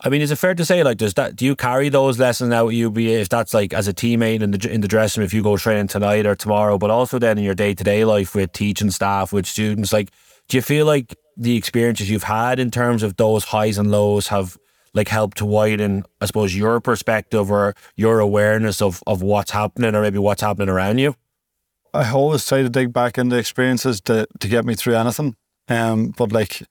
I mean, is it fair to say, like, does that do you carry those lessons now? You be if that's like as a teammate in the in the dressing room, if you go training tonight or tomorrow, but also then in your day to day life with teaching staff, with students, like, do you feel like the experiences you've had in terms of those highs and lows have like help to widen, I suppose, your perspective or your awareness of of what's happening or maybe what's happening around you? I always try to dig back into experiences to, to get me through anything. Um, but like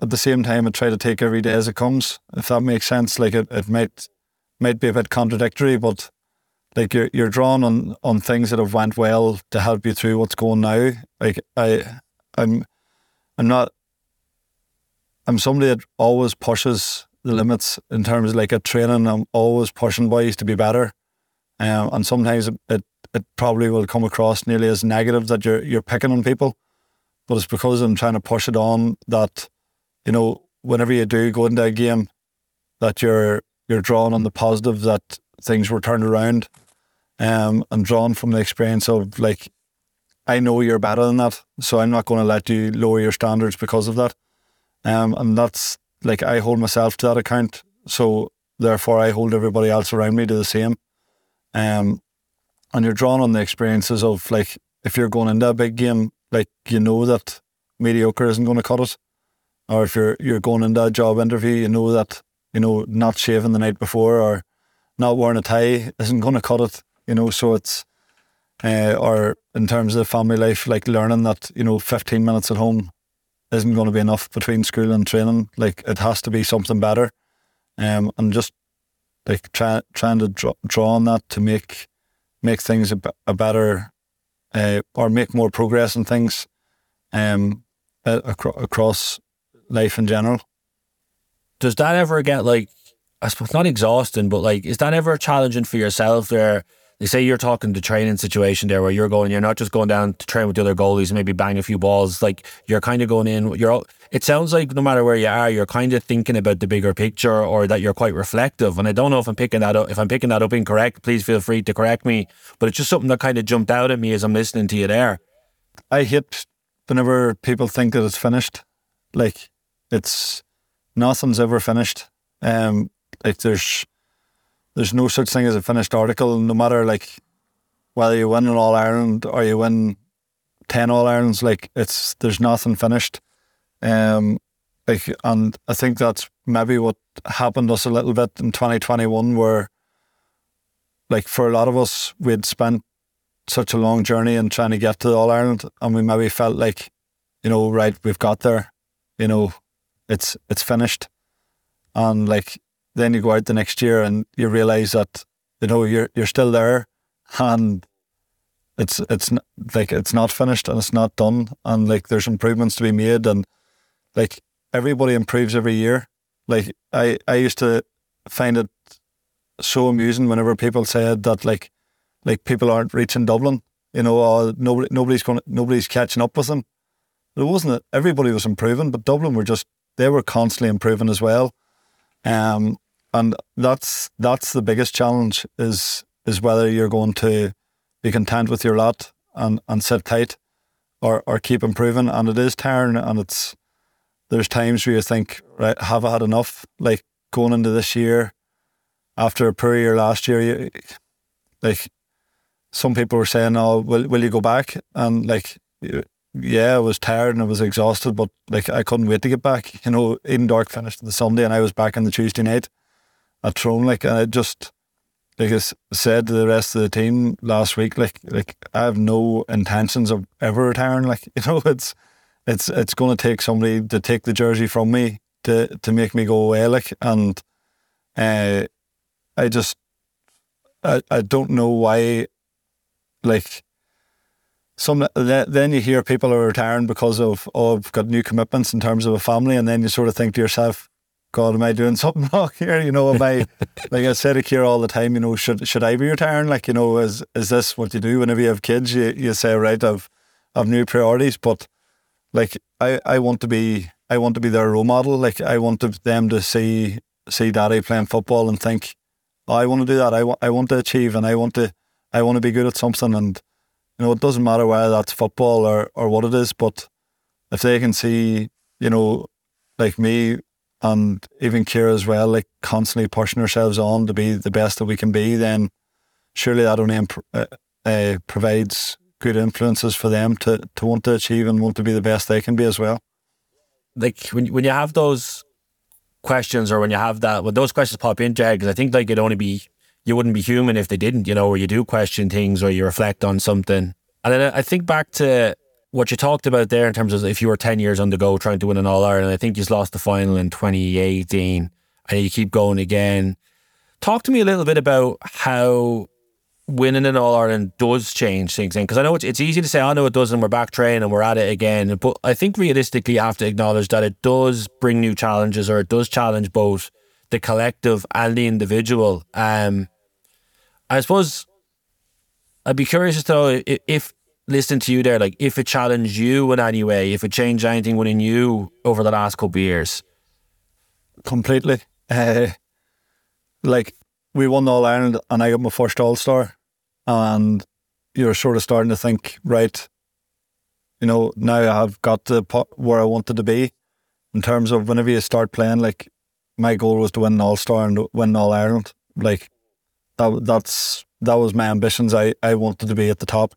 at the same time, I try to take every day as it comes. If that makes sense, like it, it might might be a bit contradictory, but like you're you're drawn on on things that have went well to help you through what's going now. Like I, I'm, I'm not. I'm somebody that always pushes the limits in terms of like a training. I'm always pushing boys to be better, um, and sometimes it it probably will come across nearly as negative that you're you're picking on people, but it's because I'm trying to push it on that, you know, whenever you do go into a game, that you're you're drawn on the positive that things were turned around, um, and drawn from the experience of like, I know you're better than that, so I'm not going to let you lower your standards because of that, um, and that's like I hold myself to that account, so therefore I hold everybody else around me to the same, um, and you're drawn on the experiences of like if you're going into a big game, like you know that mediocre isn't going to cut it, or if you're you're going into a job interview, you know that you know not shaving the night before or not wearing a tie isn't going to cut it, you know. So it's uh, or in terms of family life, like learning that you know 15 minutes at home isn't going to be enough between school and training. Like it has to be something better, um, and just like try, trying to draw, draw on that to make make things a, a better uh, or make more progress in things um, acro- across life in general. Does that ever get like, I suppose not exhausting, but like, is that ever challenging for yourself? There, they say you're talking the training situation there, where you're going, you're not just going down to train with the other goalies and maybe bang a few balls. Like you're kind of going in. You're. It sounds like no matter where you are, you're kind of thinking about the bigger picture, or that you're quite reflective. And I don't know if I'm picking that up. If I'm picking that up incorrect, please feel free to correct me. But it's just something that kind of jumped out at me as I'm listening to you there. I hate whenever people think that it's finished. Like it's nothing's ever finished. Um, like there's there's no such thing as a finished article. No matter like whether you win an All Ireland or you win ten All Irelands, like it's there's nothing finished. Um, like and I think that's maybe what happened us a little bit in 2021, where like for a lot of us we'd spent such a long journey in trying to get to All Ireland, and we maybe felt like, you know, right, we've got there. You know, it's it's finished, and like then you go out the next year and you realize that you know you're you're still there, and it's it's like it's not finished and it's not done, and like there's improvements to be made, and like everybody improves every year. Like I I used to find it so amusing whenever people said that like like people aren't reaching Dublin, you know, or nobody nobody's going nobody's catching up with them. It wasn't it. Everybody was improving, but Dublin were just they were constantly improving as well. Um, and that's that's the biggest challenge is is whether you're going to be content with your lot and, and sit tight or, or keep improving. And it is tiring and it's there's times where you think, right, have I had enough? Like going into this year, after a poor year last year, you, like some people were saying, "Oh, will will you go back?" And like yeah, I was tired and I was exhausted, but like I couldn't wait to get back. You know, Edendork finished on the Sunday and I was back on the Tuesday night at Tyrone. Like, and I just, like I said to the rest of the team last week, like, like I have no intentions of ever retiring. Like, you know, it's, it's, it's going to take somebody to take the jersey from me to, to make me go away. Like, and, uh, I just, I, I don't know why, like, some then you hear people are retiring because of oh I've got new commitments in terms of a family, and then you sort of think to yourself, God, am I doing something wrong here? You know, am I like I said to Kira all the time? You know, should should I be retiring? Like, you know, is is this what you do whenever you have kids? You you say right, I've I've new priorities, but like I I want to be I want to be their role model. Like I want to, them to see see daddy playing football and think, oh, I want to do that. I want I want to achieve and I want to I want to be good at something and you know, it doesn't matter whether that's football or, or what it is, but if they can see, you know, like me and even Kira as well, like constantly pushing ourselves on to be the best that we can be, then surely that only imp- uh, uh, provides good influences for them to, to want to achieve and want to be the best they can be as well. Like when when you have those questions or when you have that when those questions pop into your because I think like it'd only be you wouldn't be human if they didn't, you know, or you do question things or you reflect on something. And then I think back to what you talked about there in terms of if you were 10 years on the go trying to win an All Ireland, I think you lost the final in 2018 and you keep going again. Talk to me a little bit about how winning an All Ireland does change things. in Because I know it's, it's easy to say, I know it does, and we're back training and we're at it again. But I think realistically, you have to acknowledge that it does bring new challenges or it does challenge both the collective and the individual. Um, I suppose I'd be curious to know if listening to you there, like if it challenged you in any way, if it changed anything within you over the last couple of years. Completely. Uh, like we won All Ireland and I got my first All Star and you're sort of starting to think, right, you know, now I've got to where I wanted to be in terms of whenever you start playing. Like my goal was to win an All Star and win All Ireland. Like that, that's that was my ambitions. I I wanted to be at the top,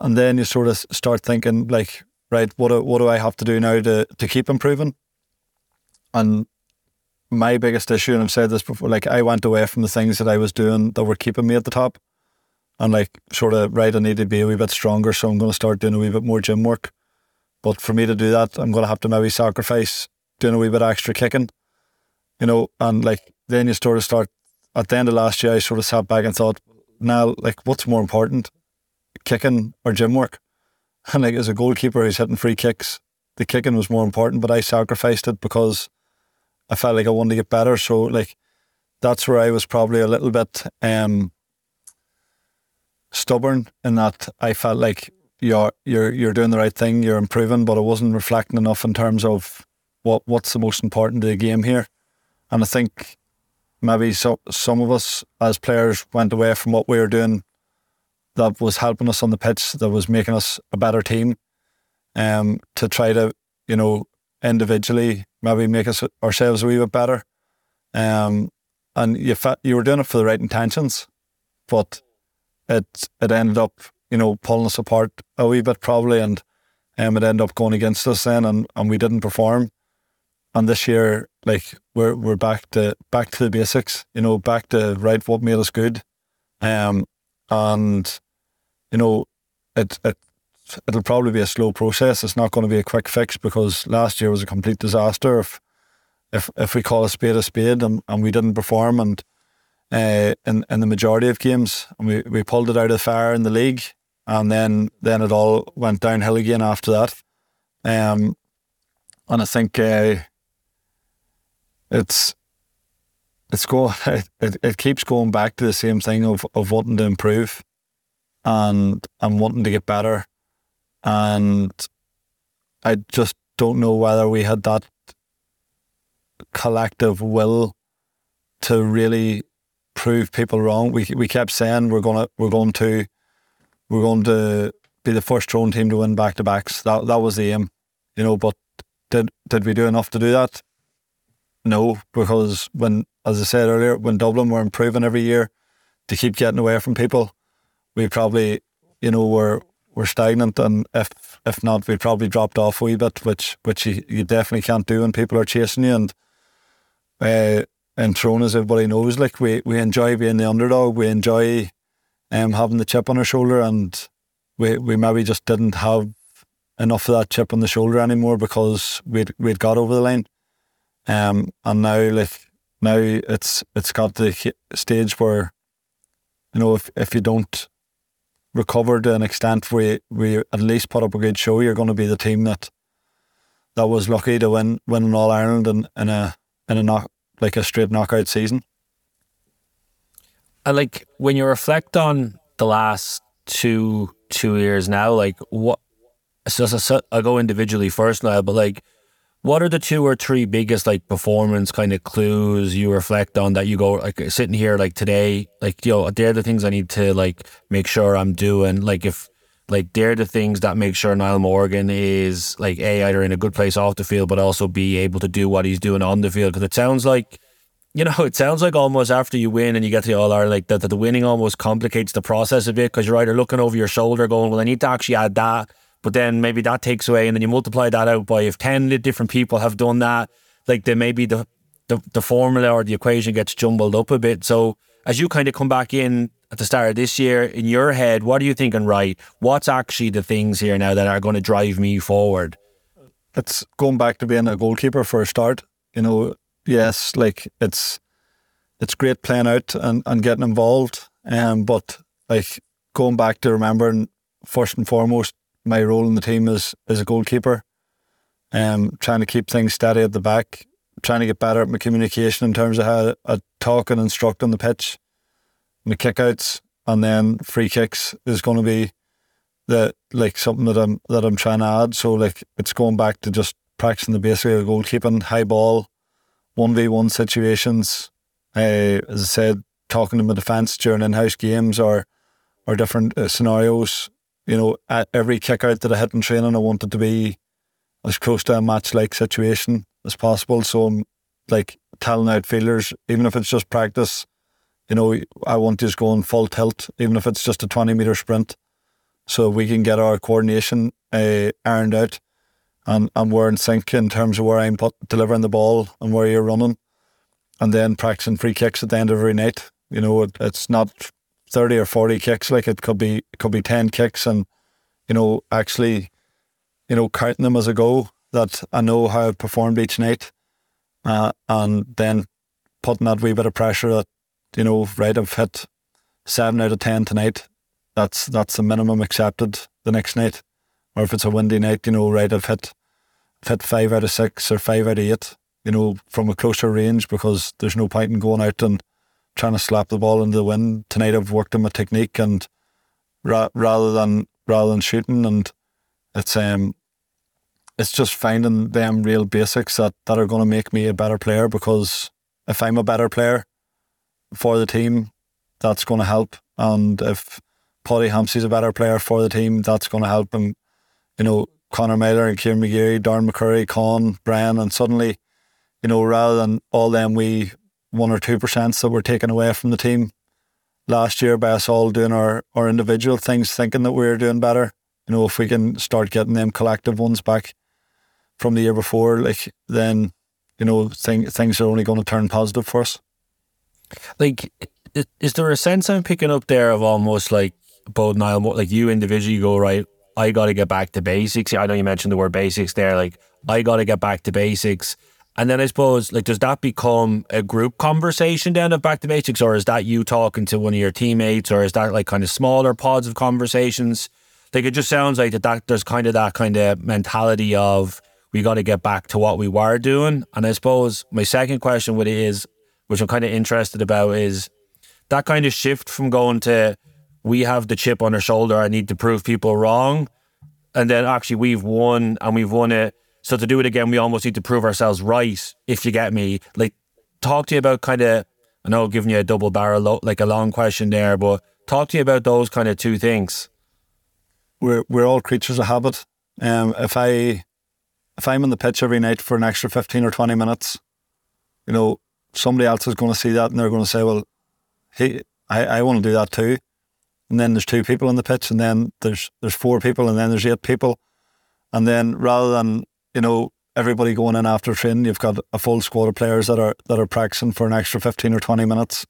and then you sort of start thinking like, right, what do, what do I have to do now to to keep improving? And my biggest issue, and I've said this before, like I went away from the things that I was doing that were keeping me at the top and like sort of right, I need to be a wee bit stronger, so I'm going to start doing a wee bit more gym work. But for me to do that, I'm going to have to maybe sacrifice doing a wee bit extra kicking, you know. And like then you sort of start at the end of last year, I sort of sat back and thought, now like what's more important, kicking or gym work? And like as a goalkeeper who's hitting free kicks, the kicking was more important, but I sacrificed it because I felt like I wanted to get better. So like that's where I was probably a little bit um stubborn in that I felt like you're you're you're doing the right thing, you're improving, but I wasn't reflecting enough in terms of what what's the most important to the game here. And I think maybe so, some of us as players went away from what we were doing that was helping us on the pitch, that was making us a better team, um, to try to, you know, individually maybe make us ourselves a wee bit better. Um, and you fa- you were doing it for the right intentions, but it it ended up you know pulling us apart a wee bit probably, and um, it ended up going against us then, and, and we didn't perform. And this year, like we're we're back to back to the basics, you know, back to right what made us good, um, and you know, it it it'll probably be a slow process. It's not going to be a quick fix because last year was a complete disaster. If if if we call a spade a spade and, and we didn't perform and uh, in in the majority of games, and we, we pulled it out of the fire in the league, and then then it all went downhill again after that. Um, and I think uh, it's it's go it, it, it keeps going back to the same thing of, of wanting to improve and and wanting to get better and I just don't know whether we had that collective will to really prove people wrong. We we kept saying we're gonna we're going to we're going to be the first Tyrone team to win back to backs. That that was the aim, you know. But did did we do enough to do that? No, because when, as I said earlier, when Dublin were improving every year to keep getting away from people, we probably, you know, were were stagnant, and if if not, we probably dropped off a wee bit, which which you, you definitely can't do when people are chasing you. And uh, Tyrone, as everybody knows, like we, we enjoy being the underdog. We enjoy um, having the chip on our shoulder, and we we maybe just didn't have enough of that chip on the shoulder anymore because we'd we'd got over the line. Um, and now like now it's it's got the stage where you know if if you don't recover to an extent where we at least put up a good show, you're going to be the team that that was lucky to win win an All Ireland in, in a in a knock, like a straight knockout season. And like when you reflect on the last two two years now, like what? So, so, so I'll go individually first now, but like, what are the two or three biggest like performance kind of clues you reflect on that you go like sitting here like today, like you know they're the things I need to like make sure I'm doing. Like if like they're the things that make sure Niall Morgan is like a either in a good place off the field, but also be able to do what he's doing on the field. Because it sounds like, you know, it sounds like almost after you win and you get to the All Ireland, like that, that the winning almost complicates the process a bit because you're either looking over your shoulder, going, well, I need to actually add that, but then maybe that takes away, and then you multiply that out by if ten different people have done that, like then maybe the the, the formula or the equation gets jumbled up a bit. So as you kind of come back in at the start of this year, in your head, what are you thinking? Right, what's actually the things here now that are going to drive me forward? It's going back to being a goalkeeper for a start. You know, yes, like it's it's great playing out and, and getting involved. Um, but like going back to remembering first and foremost, my role in the team is is a goalkeeper. Um, trying to keep things steady at the back, trying to get better at my communication in terms of how I talk and instruct on the pitch, my kickouts, and then free kicks is going to be the like something that I'm that I'm trying to add. So like it's going back to just practicing the basic of goalkeeping, high ball, one v one situations. Uh, as I said, talking to my defence during in-house games or or different uh, scenarios. You know, at every kick out that I hit in training, I wanted to be as close to a match-like situation as possible. So I'm like telling outfielders, even if it's just practice, you know, I want to just go on full tilt, even if it's just a 20 metre sprint, so we can get our coordination uh, ironed out and, and we're in sync in terms of where I'm put, delivering the ball and where you're running. And then practicing free kicks at the end of every night. You know, it, it's not 30 or 40 kicks, like it could be, it could be 10 kicks and, you know, actually, you know, counting them as a go that I know how I've performed each night. Uh, and then putting that wee bit of pressure that, you know, right, I've hit seven out of 10 tonight. That's, that's the minimum accepted the next night. Or if it's a windy night, you know, right, I've hit, I've hit five out of six or five out of eight, you know, from a closer range because there's no point in going out and trying to slap the ball into the wind. Tonight I've worked on my technique and ra- rather than rather than shooting and it's um it's just finding them real basics that, that are going to make me a better player because if I'm a better player for the team, that's going to help. And if Paddy Hampsey's a better player for the team, that's going to help. And, you know, Conor Meyler and Kieran McGeary, Darren McCurry, Con, Brian, and suddenly, you know, rather than all them we one or two percent that were taken away from the team last year by us all doing our, our individual things, thinking that we were doing better. You know, if we can start getting them collective ones back from the year before, like then, you know, thing, things are only going to turn positive for us. Like, is there a sense I'm picking up there of almost like both Niall, like you individually go right? I got to get back to basics. I know you mentioned the word basics there. Like, I got to get back to basics and then I suppose, like, does that become a group conversation then of back to basics, or is that you talking to one of your teammates, or is that like kind of smaller pods of conversations? Like, it just sounds like that, that there's kind of that kind of mentality of we got to get back to what we were doing. And I suppose my second question it is, which I'm kind of interested about, is that kind of shift from going to we have the chip on our shoulder, I need to prove people wrong, and then actually we've won and we've won it so to do it again, we almost need to prove ourselves right, if you get me. Like, talk to you about kind of, I know giving you a double barrel, like a long question there, but talk to you about those kind of two things. We're, we're all creatures of habit. Um, if I if I'm on the pitch every night for an extra 15 or 20 minutes, you know, somebody else is going to see that and they're going to say, well, hey, I, I want to do that too. And then there's two people on the pitch and then there's there's four people and then there's eight people. And then rather than you know, everybody going in after training, you've got a full squad of players that are that are practicing for an extra fifteen or twenty minutes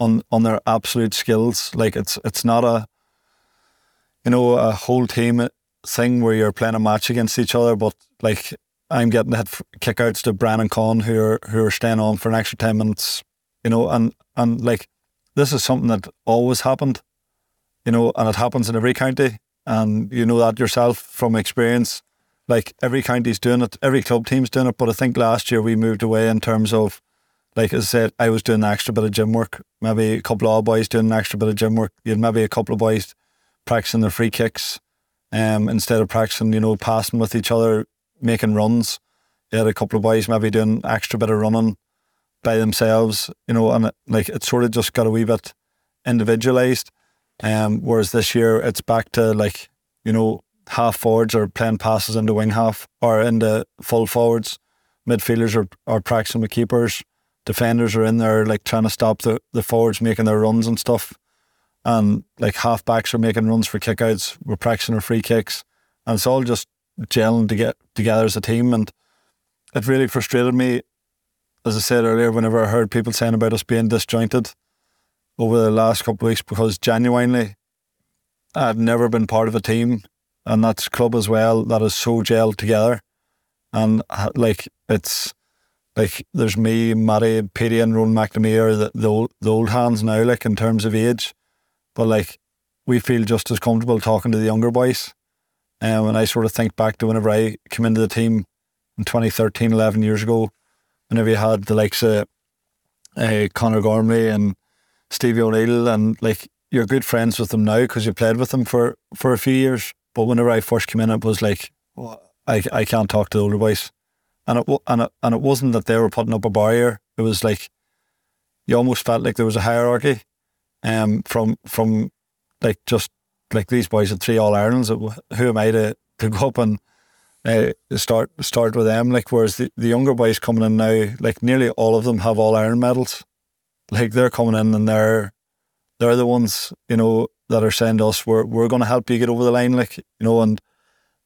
on on their absolute skills. Like it's it's not a you know a whole team thing where you're playing a match against each other, but like I'm getting hit kickouts to Brian and Con who are who are staying on for an extra ten minutes. You know, and and like this is something that always happened. You know, and it happens in every county, and you know that yourself from experience like every county's doing it, every club team's doing it. But I think last year we moved away in terms of, like I said, I was doing an extra bit of gym work. Maybe a couple of boys doing an extra bit of gym work. You had maybe a couple of boys practicing their free kicks, um, instead of practicing, you know, passing with each other, making runs. You had a couple of boys maybe doing extra bit of running by themselves, you know, and it, like it sort of just got a wee bit individualized. Um, whereas this year it's back to like, you know, half forwards are playing passes into wing half or into full forwards. Midfielders are, are practicing with keepers. Defenders are in there like trying to stop the, the forwards making their runs and stuff. And like half backs are making runs for kickouts. We're practicing our free kicks. And it's all just gelling to get together as a team. And it really frustrated me, as I said earlier, whenever I heard people saying about us being disjointed. over the last couple of weeks because genuinely, I've never been part of a team, and that's club as well that is so gelled together, and uh, like it's like there's me, Matty, Petey, and Ron McNamee the, the old, the old hands now, like in terms of age, but like we feel just as comfortable talking to the younger boys. Um, and I sort of think back to whenever I came into the team in 2013, 11 years ago, whenever you had the likes of uh, Conor Gormley and Stevie O'Neill, and like you're good friends with them now because you played with them for, for a few years. But whenever I first came in, it was like, well, I, I can't talk to the older boys. And it, and, it, and it wasn't that they were putting up a barrier. It was like, you almost felt like there was a hierarchy um, from from like just like these boys had three All Irelands. Who am I to, to go up and uh, start start with them? Like whereas the, the younger boys coming in now, like nearly all of them have All Ireland medals. Like they're coming in and they're they're the ones you know that are saying to us, "We're we're going to help you get over the line." Like you know, and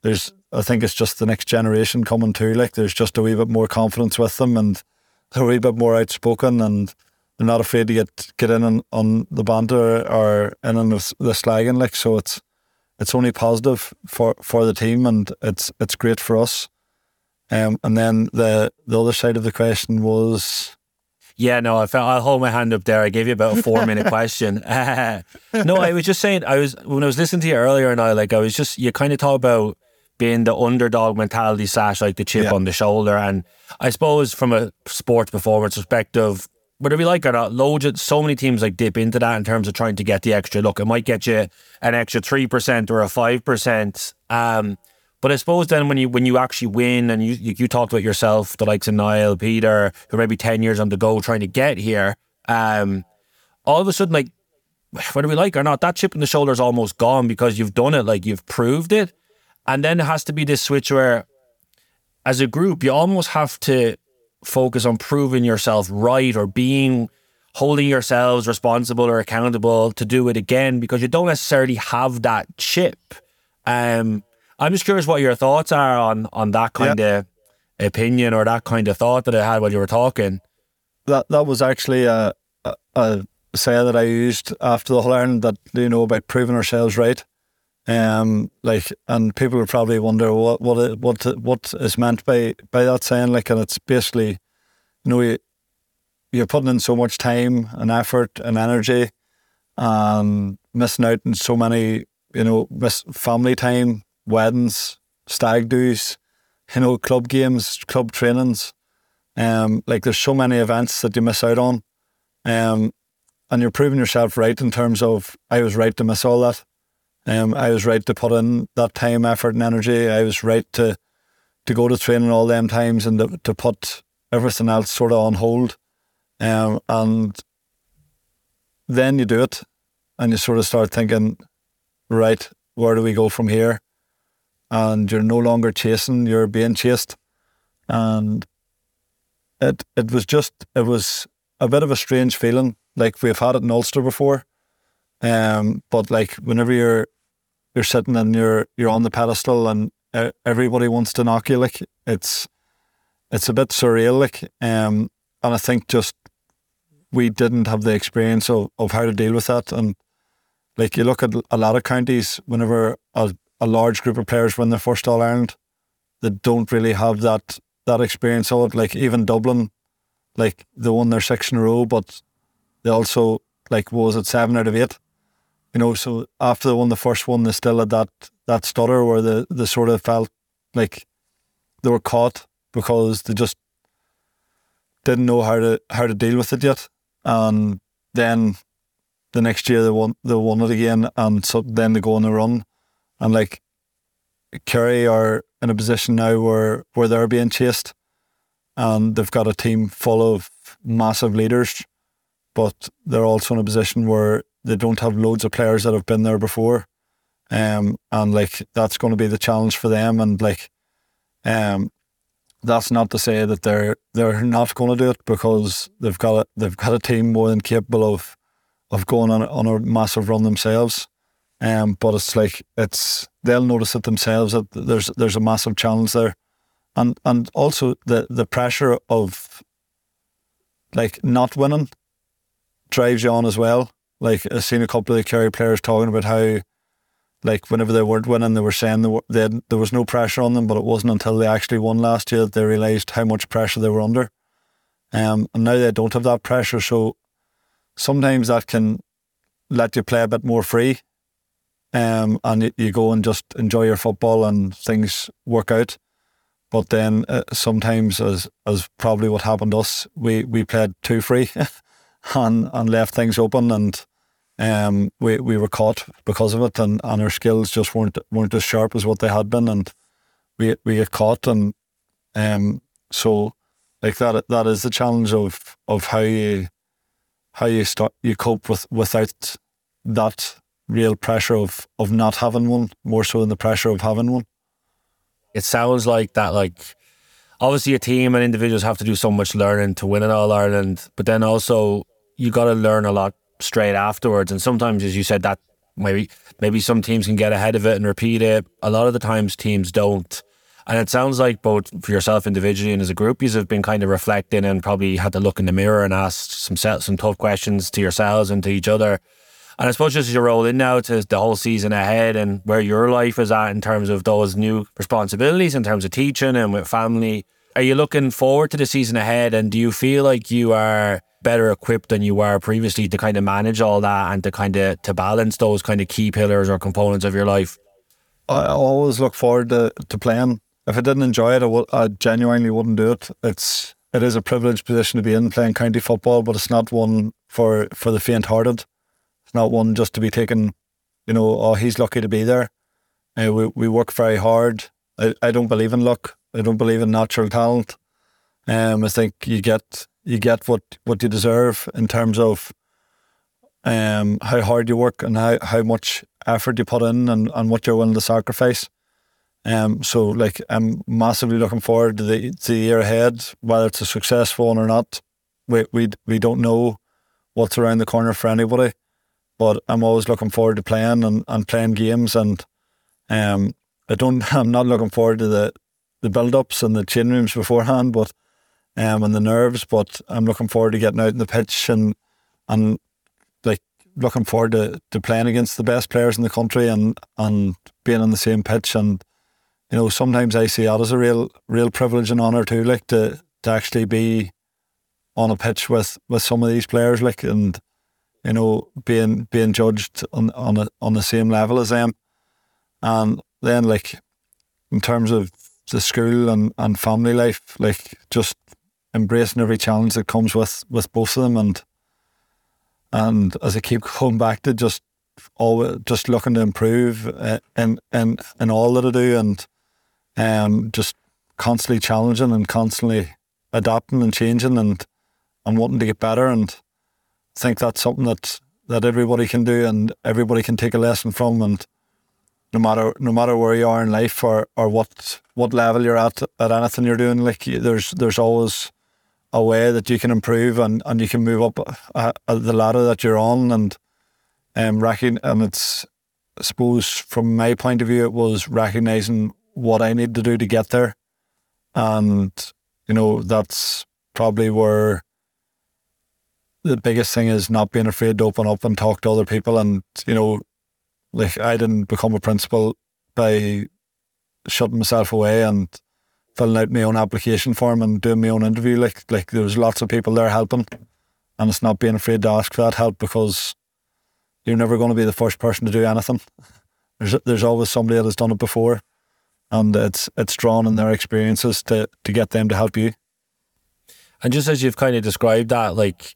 there's I think it's just the next generation coming too. Like there's just a wee bit more confidence with them and they're a wee bit more outspoken and they're not afraid to get get in on, on the banter or in on the, the slagging. Like so, it's it's only positive for, for the team and it's it's great for us. Um, and then the the other side of the question was. Yeah, no, I felt, I'll hold my hand up there. I gave you about a four minute question. no, I was just saying, I was when I was listening to you earlier, and I like, I was just you kind of talk about being the underdog mentality slash like the chip yeah. on the shoulder, and I suppose from a sports performance perspective, whether we like it or not, loads of so many teams like dip into that in terms of trying to get the extra look. It might get you an extra three percent or a five percent. Um, but I suppose then when you when you actually win and you you, talked about yourself, the likes of Niall, Peter, who maybe ten years on the go trying to get here, um, all of a sudden like whether we like or not, that chip in the shoulder is almost gone because you've done it, like you've proved it. And then it has to be this switch where as a group, you almost have to focus on proving yourself right or being holding yourselves responsible or accountable to do it again because you don't necessarily have that chip. Um, I'm just curious what your thoughts are on on that kind yeah. of opinion or that kind of thought that I had while you were talking. That that was actually a, a, a say that I used after the All Ireland that you know about proving ourselves right. Um, like, and people would probably wonder what what what what is meant by by that saying. Like, and it's basically, you know, you, you're putting in so much time and effort and energy, and missing out on so many, you know, miss family time, weddings, stag do's, you know, club games, club trainings. Um, like there's so many events that you miss out on. Um, and you're proving yourself right in terms of I was right to miss all that. Um, I was right to put in that time, effort, and energy. I was right to to go to training all them times and to, to put everything else sort of on hold. Um, and then you do it, and you sort of start thinking, right, where do we go from here? And you're no longer chasing; you're being chased, and it it was just it was a bit of a strange feeling. Like we've had it in Ulster before, um, but like whenever you're you're sitting and you're you're on the pedestal and everybody wants to knock you, like it's it's a bit surreal. Like, um, and I think just we didn't have the experience of, of how to deal with that. And like you look at a lot of counties, whenever a, a large group of players win their first All Ireland, they don't really have that that experience of it. Like even Dublin, like they won their six in a row, but they also like was it seven out of eight you know, so after they won the first one, they still had that that stutter where they, they sort of felt like they were caught because they just didn't know how to how to deal with it yet. And then the next year they won they won it again, and so then they go on a run, and like Kerry are in a position now where where they're being chased, and they've got a team full of massive leaders, but they're also in a position where they don't have loads of players that have been there before. Um, and like that's going to be the challenge for them. And like, um, that's not to say that they're they're not going to do it because they've got a, they've got a team more than capable of of going on on a massive run themselves. Um, but it's like it's they'll notice it themselves that there's there's a massive challenge there, and and also the the pressure of like not winning drives you on as well Like I've seen a couple of the Kerry players talking about how, like whenever they weren't winning, they were saying they were, they there was no pressure on them, but it wasn't until they actually won last year that they realised how much pressure they were under. Um, and now they don't have that pressure, so sometimes that can let you play a bit more free. Um, and you, go and just enjoy your football and things work out. But then uh, sometimes, as as probably what happened to us, we, we played too free and and left things open, and um, we we were caught because of it, and, and our skills just weren't weren't as sharp as what they had been, and we we get caught, and um, so like that that is the challenge of of how you how you start you cope with without that real pressure of of not having one, more so than the pressure of having one. It sounds like that, like obviously a team and individuals have to do so much learning to win in All Ireland, but then also you got to learn a lot straight afterwards. And sometimes, as you said, that maybe maybe some teams can get ahead of it and repeat it. A lot of the times, teams don't. And it sounds like both for yourself individually and as a group, you have been kind of reflecting and probably had to look in the mirror and ask some some tough questions to yourselves and to each other. And I suppose just as you roll in now to the whole season ahead and where your life is at in terms of those new responsibilities, in terms of teaching and with family, are you looking forward to the season ahead? And do you feel like you are better equipped than you were previously to kind of manage all that and to kind of to balance those kind of key pillars or components of your life? I always look forward to, to playing. If I didn't enjoy it, I, w- I genuinely wouldn't do it. It's it is a privileged position to be in playing county football, but it's not one for for the faint-hearted. It's not one just to be taken, you know, oh, he's lucky to be there. Uh, we, we work very hard. I, I don't believe in luck. I don't believe in natural talent. Um, I think you get you get what, what you deserve in terms of um, how hard you work and how, how much effort you put in and, and what you're willing to sacrifice. Um, so like I'm massively looking forward to the, to the year ahead, whether it's a successful one or not. We we we don't know what's around the corner for anybody but I'm always looking forward to playing and, and playing games and um I don't I'm not looking forward to the the build ups and the chin rooms beforehand but um and the nerves but I'm looking forward to getting out in the pitch and and like looking forward to, to playing against the best players in the country and and being on the same pitch and you know sometimes I see that as a real real privilege and honour too like to to actually be on a pitch with with some of these players like and you know, being being judged on on a, on the same level as them. And then like in terms of the school and, and family life, like just embracing every challenge that comes with, with both of them and and as I keep going back to just always just looking to improve uh, in, in in all that I do and um just constantly challenging and constantly adapting and changing and and wanting to get better and think that's something that that everybody can do and everybody can take a lesson from and no matter no matter where you are in life or, or what what level you're at at anything you're doing like there's there's always a way that you can improve and, and you can move up uh, uh, the ladder that you're on and um recon- and it's I suppose from my point of view it was recognizing what I need to do to get there. And you know that's probably where the biggest thing is not being afraid to open up and talk to other people. And, you know, like I didn't become a principal by shutting myself away and filling out my own application form and doing my own interview. Like, like there was lots of people there helping. And it's not being afraid to ask for that help because you're never going to be the first person to do anything. There's there's always somebody that has done it before, and it's it's drawn in their experiences to to get them to help you. And just as you've kind of described that, like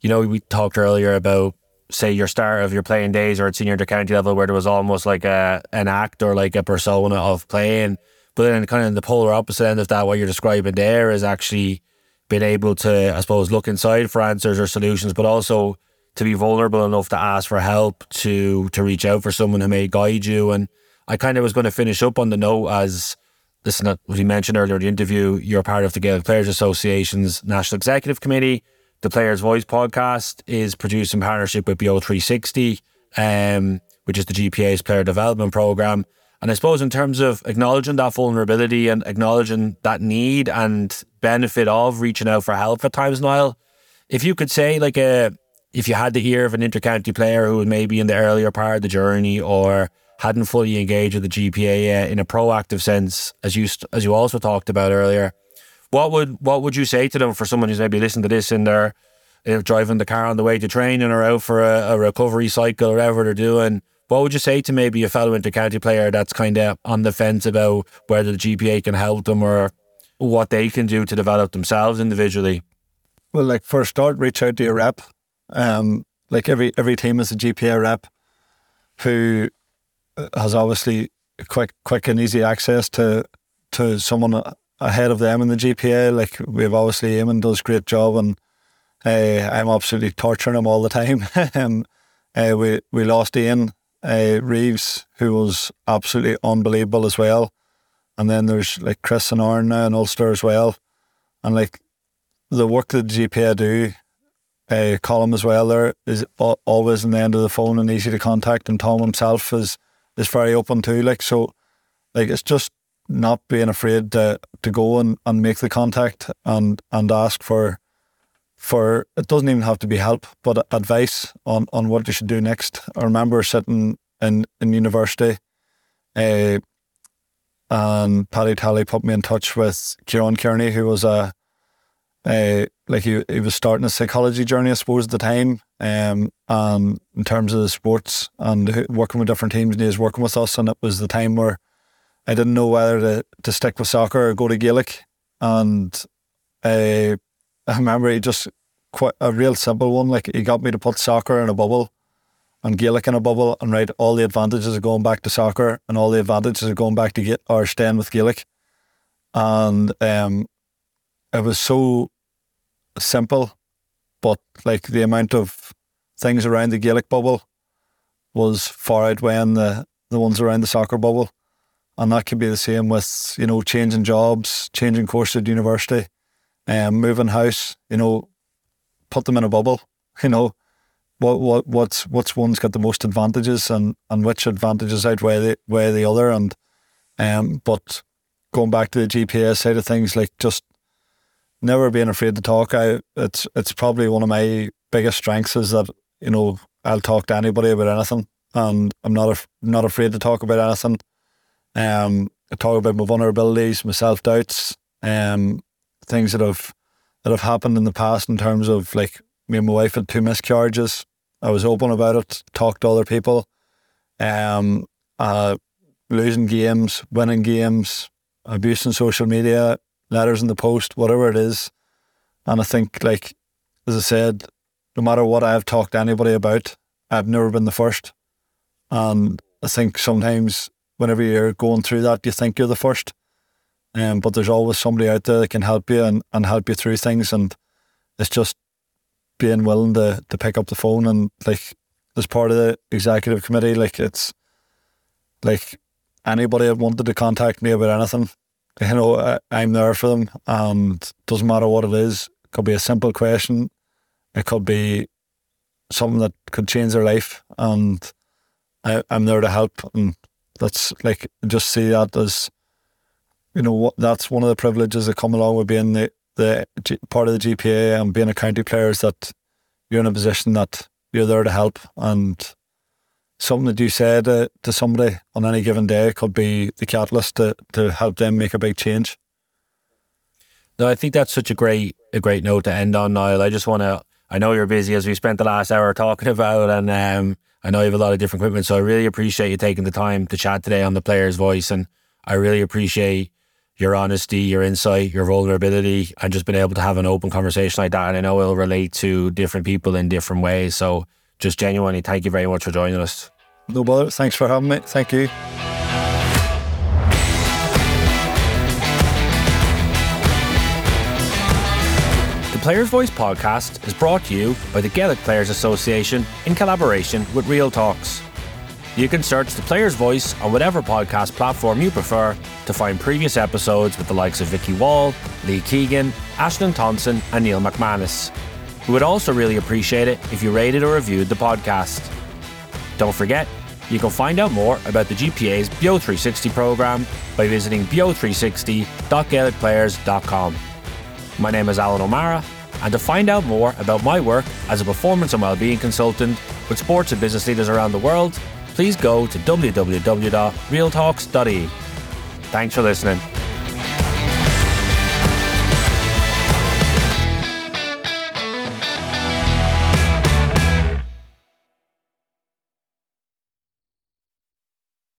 you know, we talked earlier about say your start of your playing days or at senior to county level where there was almost like a an act or like a persona of playing. But then kind of the polar opposite end of that, what you're describing there is actually being able to, I suppose, look inside for answers or solutions, but also to be vulnerable enough to ask for help, to to reach out for someone who may guide you. And I kind of was going to finish up on the note as listen, what we mentioned earlier in the interview, you're part of the Gaelic Players Association's National Executive Committee. The Players Voice podcast is produced in partnership with BEO 360, um, which is the GPA's player development program. And I suppose in terms of acknowledging that vulnerability and acknowledging that need and benefit of reaching out for help at times, Niall, if you could say like a if you had the ear of an intercounty player who was maybe in the earlier part of the journey or hadn't fully engaged with the GPA in a proactive sense, as you as you also talked about earlier, what would what would you say to them for someone who's maybe listening to this in their you know, driving the car on the way to training or out for a, a recovery cycle or whatever they're doing? What would you say to maybe a fellow intercounty player that's kind of on the fence about whether the GPA can help them or what they can do to develop themselves individually? Well, like for a start, reach out to your rep. Um, like every every team has a GPA rep who has obviously quick quick and easy access to to someone ahead of them in the GPA. Like we've obviously Eamon does great job, and uh, I'm absolutely torturing him all the time. uh, we we lost Ian uh, Reeves, who was absolutely unbelievable as well, and then there's like Chris and Aaron now in Ulster as well, and like the work that the GPA do. Uh, Colin as well there is always in the end of the phone and easy to contact and Tom himself is is very open too like so like it's just not being afraid to to go and, and make the contact and and ask for for it doesn't even have to be help, but advice on, on what you should do next. I remember sitting in, in university uh, and Paddy Tally put me in touch with Kieran Kearney, who was a uh, like he, he was starting a psychology journey, I suppose, at the time. Um, and in terms of the sports and working with different teams, and he was working with us, and it was the time where I didn't know whether to, to stick with soccer or go to Gaelic. And uh, I remember he just quite a real simple one. Like he got me to put soccer in a bubble and Gaelic in a bubble and write all the advantages of going back to soccer and all the advantages of going back to get or staying with Gaelic. And um, it was so simple, but like the amount of things around the Gaelic bubble was far outweighing the, the ones around the soccer bubble. And that could be the same with, you know, changing jobs, changing course at university, um, moving house, you know, put them in a bubble, you know, what what what's what's one's got the most advantages and, and which advantages outweigh the weigh the other and um but going back to the GPA side of things, like just never being afraid to talk. I it's it's probably one of my biggest strengths is that, you know, I'll talk to anybody about anything and I'm not af- not afraid to talk about anything. Um, I talk about my vulnerabilities, my self doubts, um, things that have that have happened in the past in terms of like me and my wife had two miscarriages. I was open about it, talked to other people, um, uh, losing games, winning games, abuse on social media, letters in the post, whatever it is. And I think, like, as I said, no matter what I've talked to anybody about, I've never been the first. And I think sometimes whenever you're going through that, you think you're the first. Um, but there's always somebody out there that can help you and, and help you through things. And it's just being willing to, to pick up the phone and like as part of the executive committee, like it's like anybody that wanted to contact me about anything, you know, I, I'm there for them and doesn't matter what it is. It could be a simple question. It could be something that could change their life and I, I'm there to help and that's like just see that as you know what that's one of the privileges that come along with being the the G, part of the GPA and being a county player is that you're in a position that you're there to help and something that you said to, to somebody on any given day could be the catalyst to, to help them make a big change. No, I think that's such a great a great note to end on, Niall. I just want to. I know you're busy as we spent the last hour talking about, and um, I know you have a lot of different equipment. So I really appreciate you taking the time to chat today on the Player's Voice, and I really appreciate your honesty, your insight, your vulnerability, and just being able to have an open conversation like that. And I know it'll relate to different people in different ways. So just genuinely, thank you very much for joining us. No bother. Thanks for having me. Thank you. Players Voice podcast is brought to you by the Gaelic Players Association in collaboration with Real Talks. You can search The Player's Voice on whatever podcast platform you prefer to find previous episodes with the likes of Vikki Wall, Lee Keegan, Ashling Thompson, and Neil McManus. We would also really appreciate it if you rated or reviewed the podcast. Don't forget, you can find out more about the GPA's BEO 360 program by visiting beo360.gaelicplayers.com. My name is Alan O'Mara, And to find out more about my work as a performance and wellbeing consultant with sports and business leaders around the world, please go to www.realtalks.ie. Thanks for listening.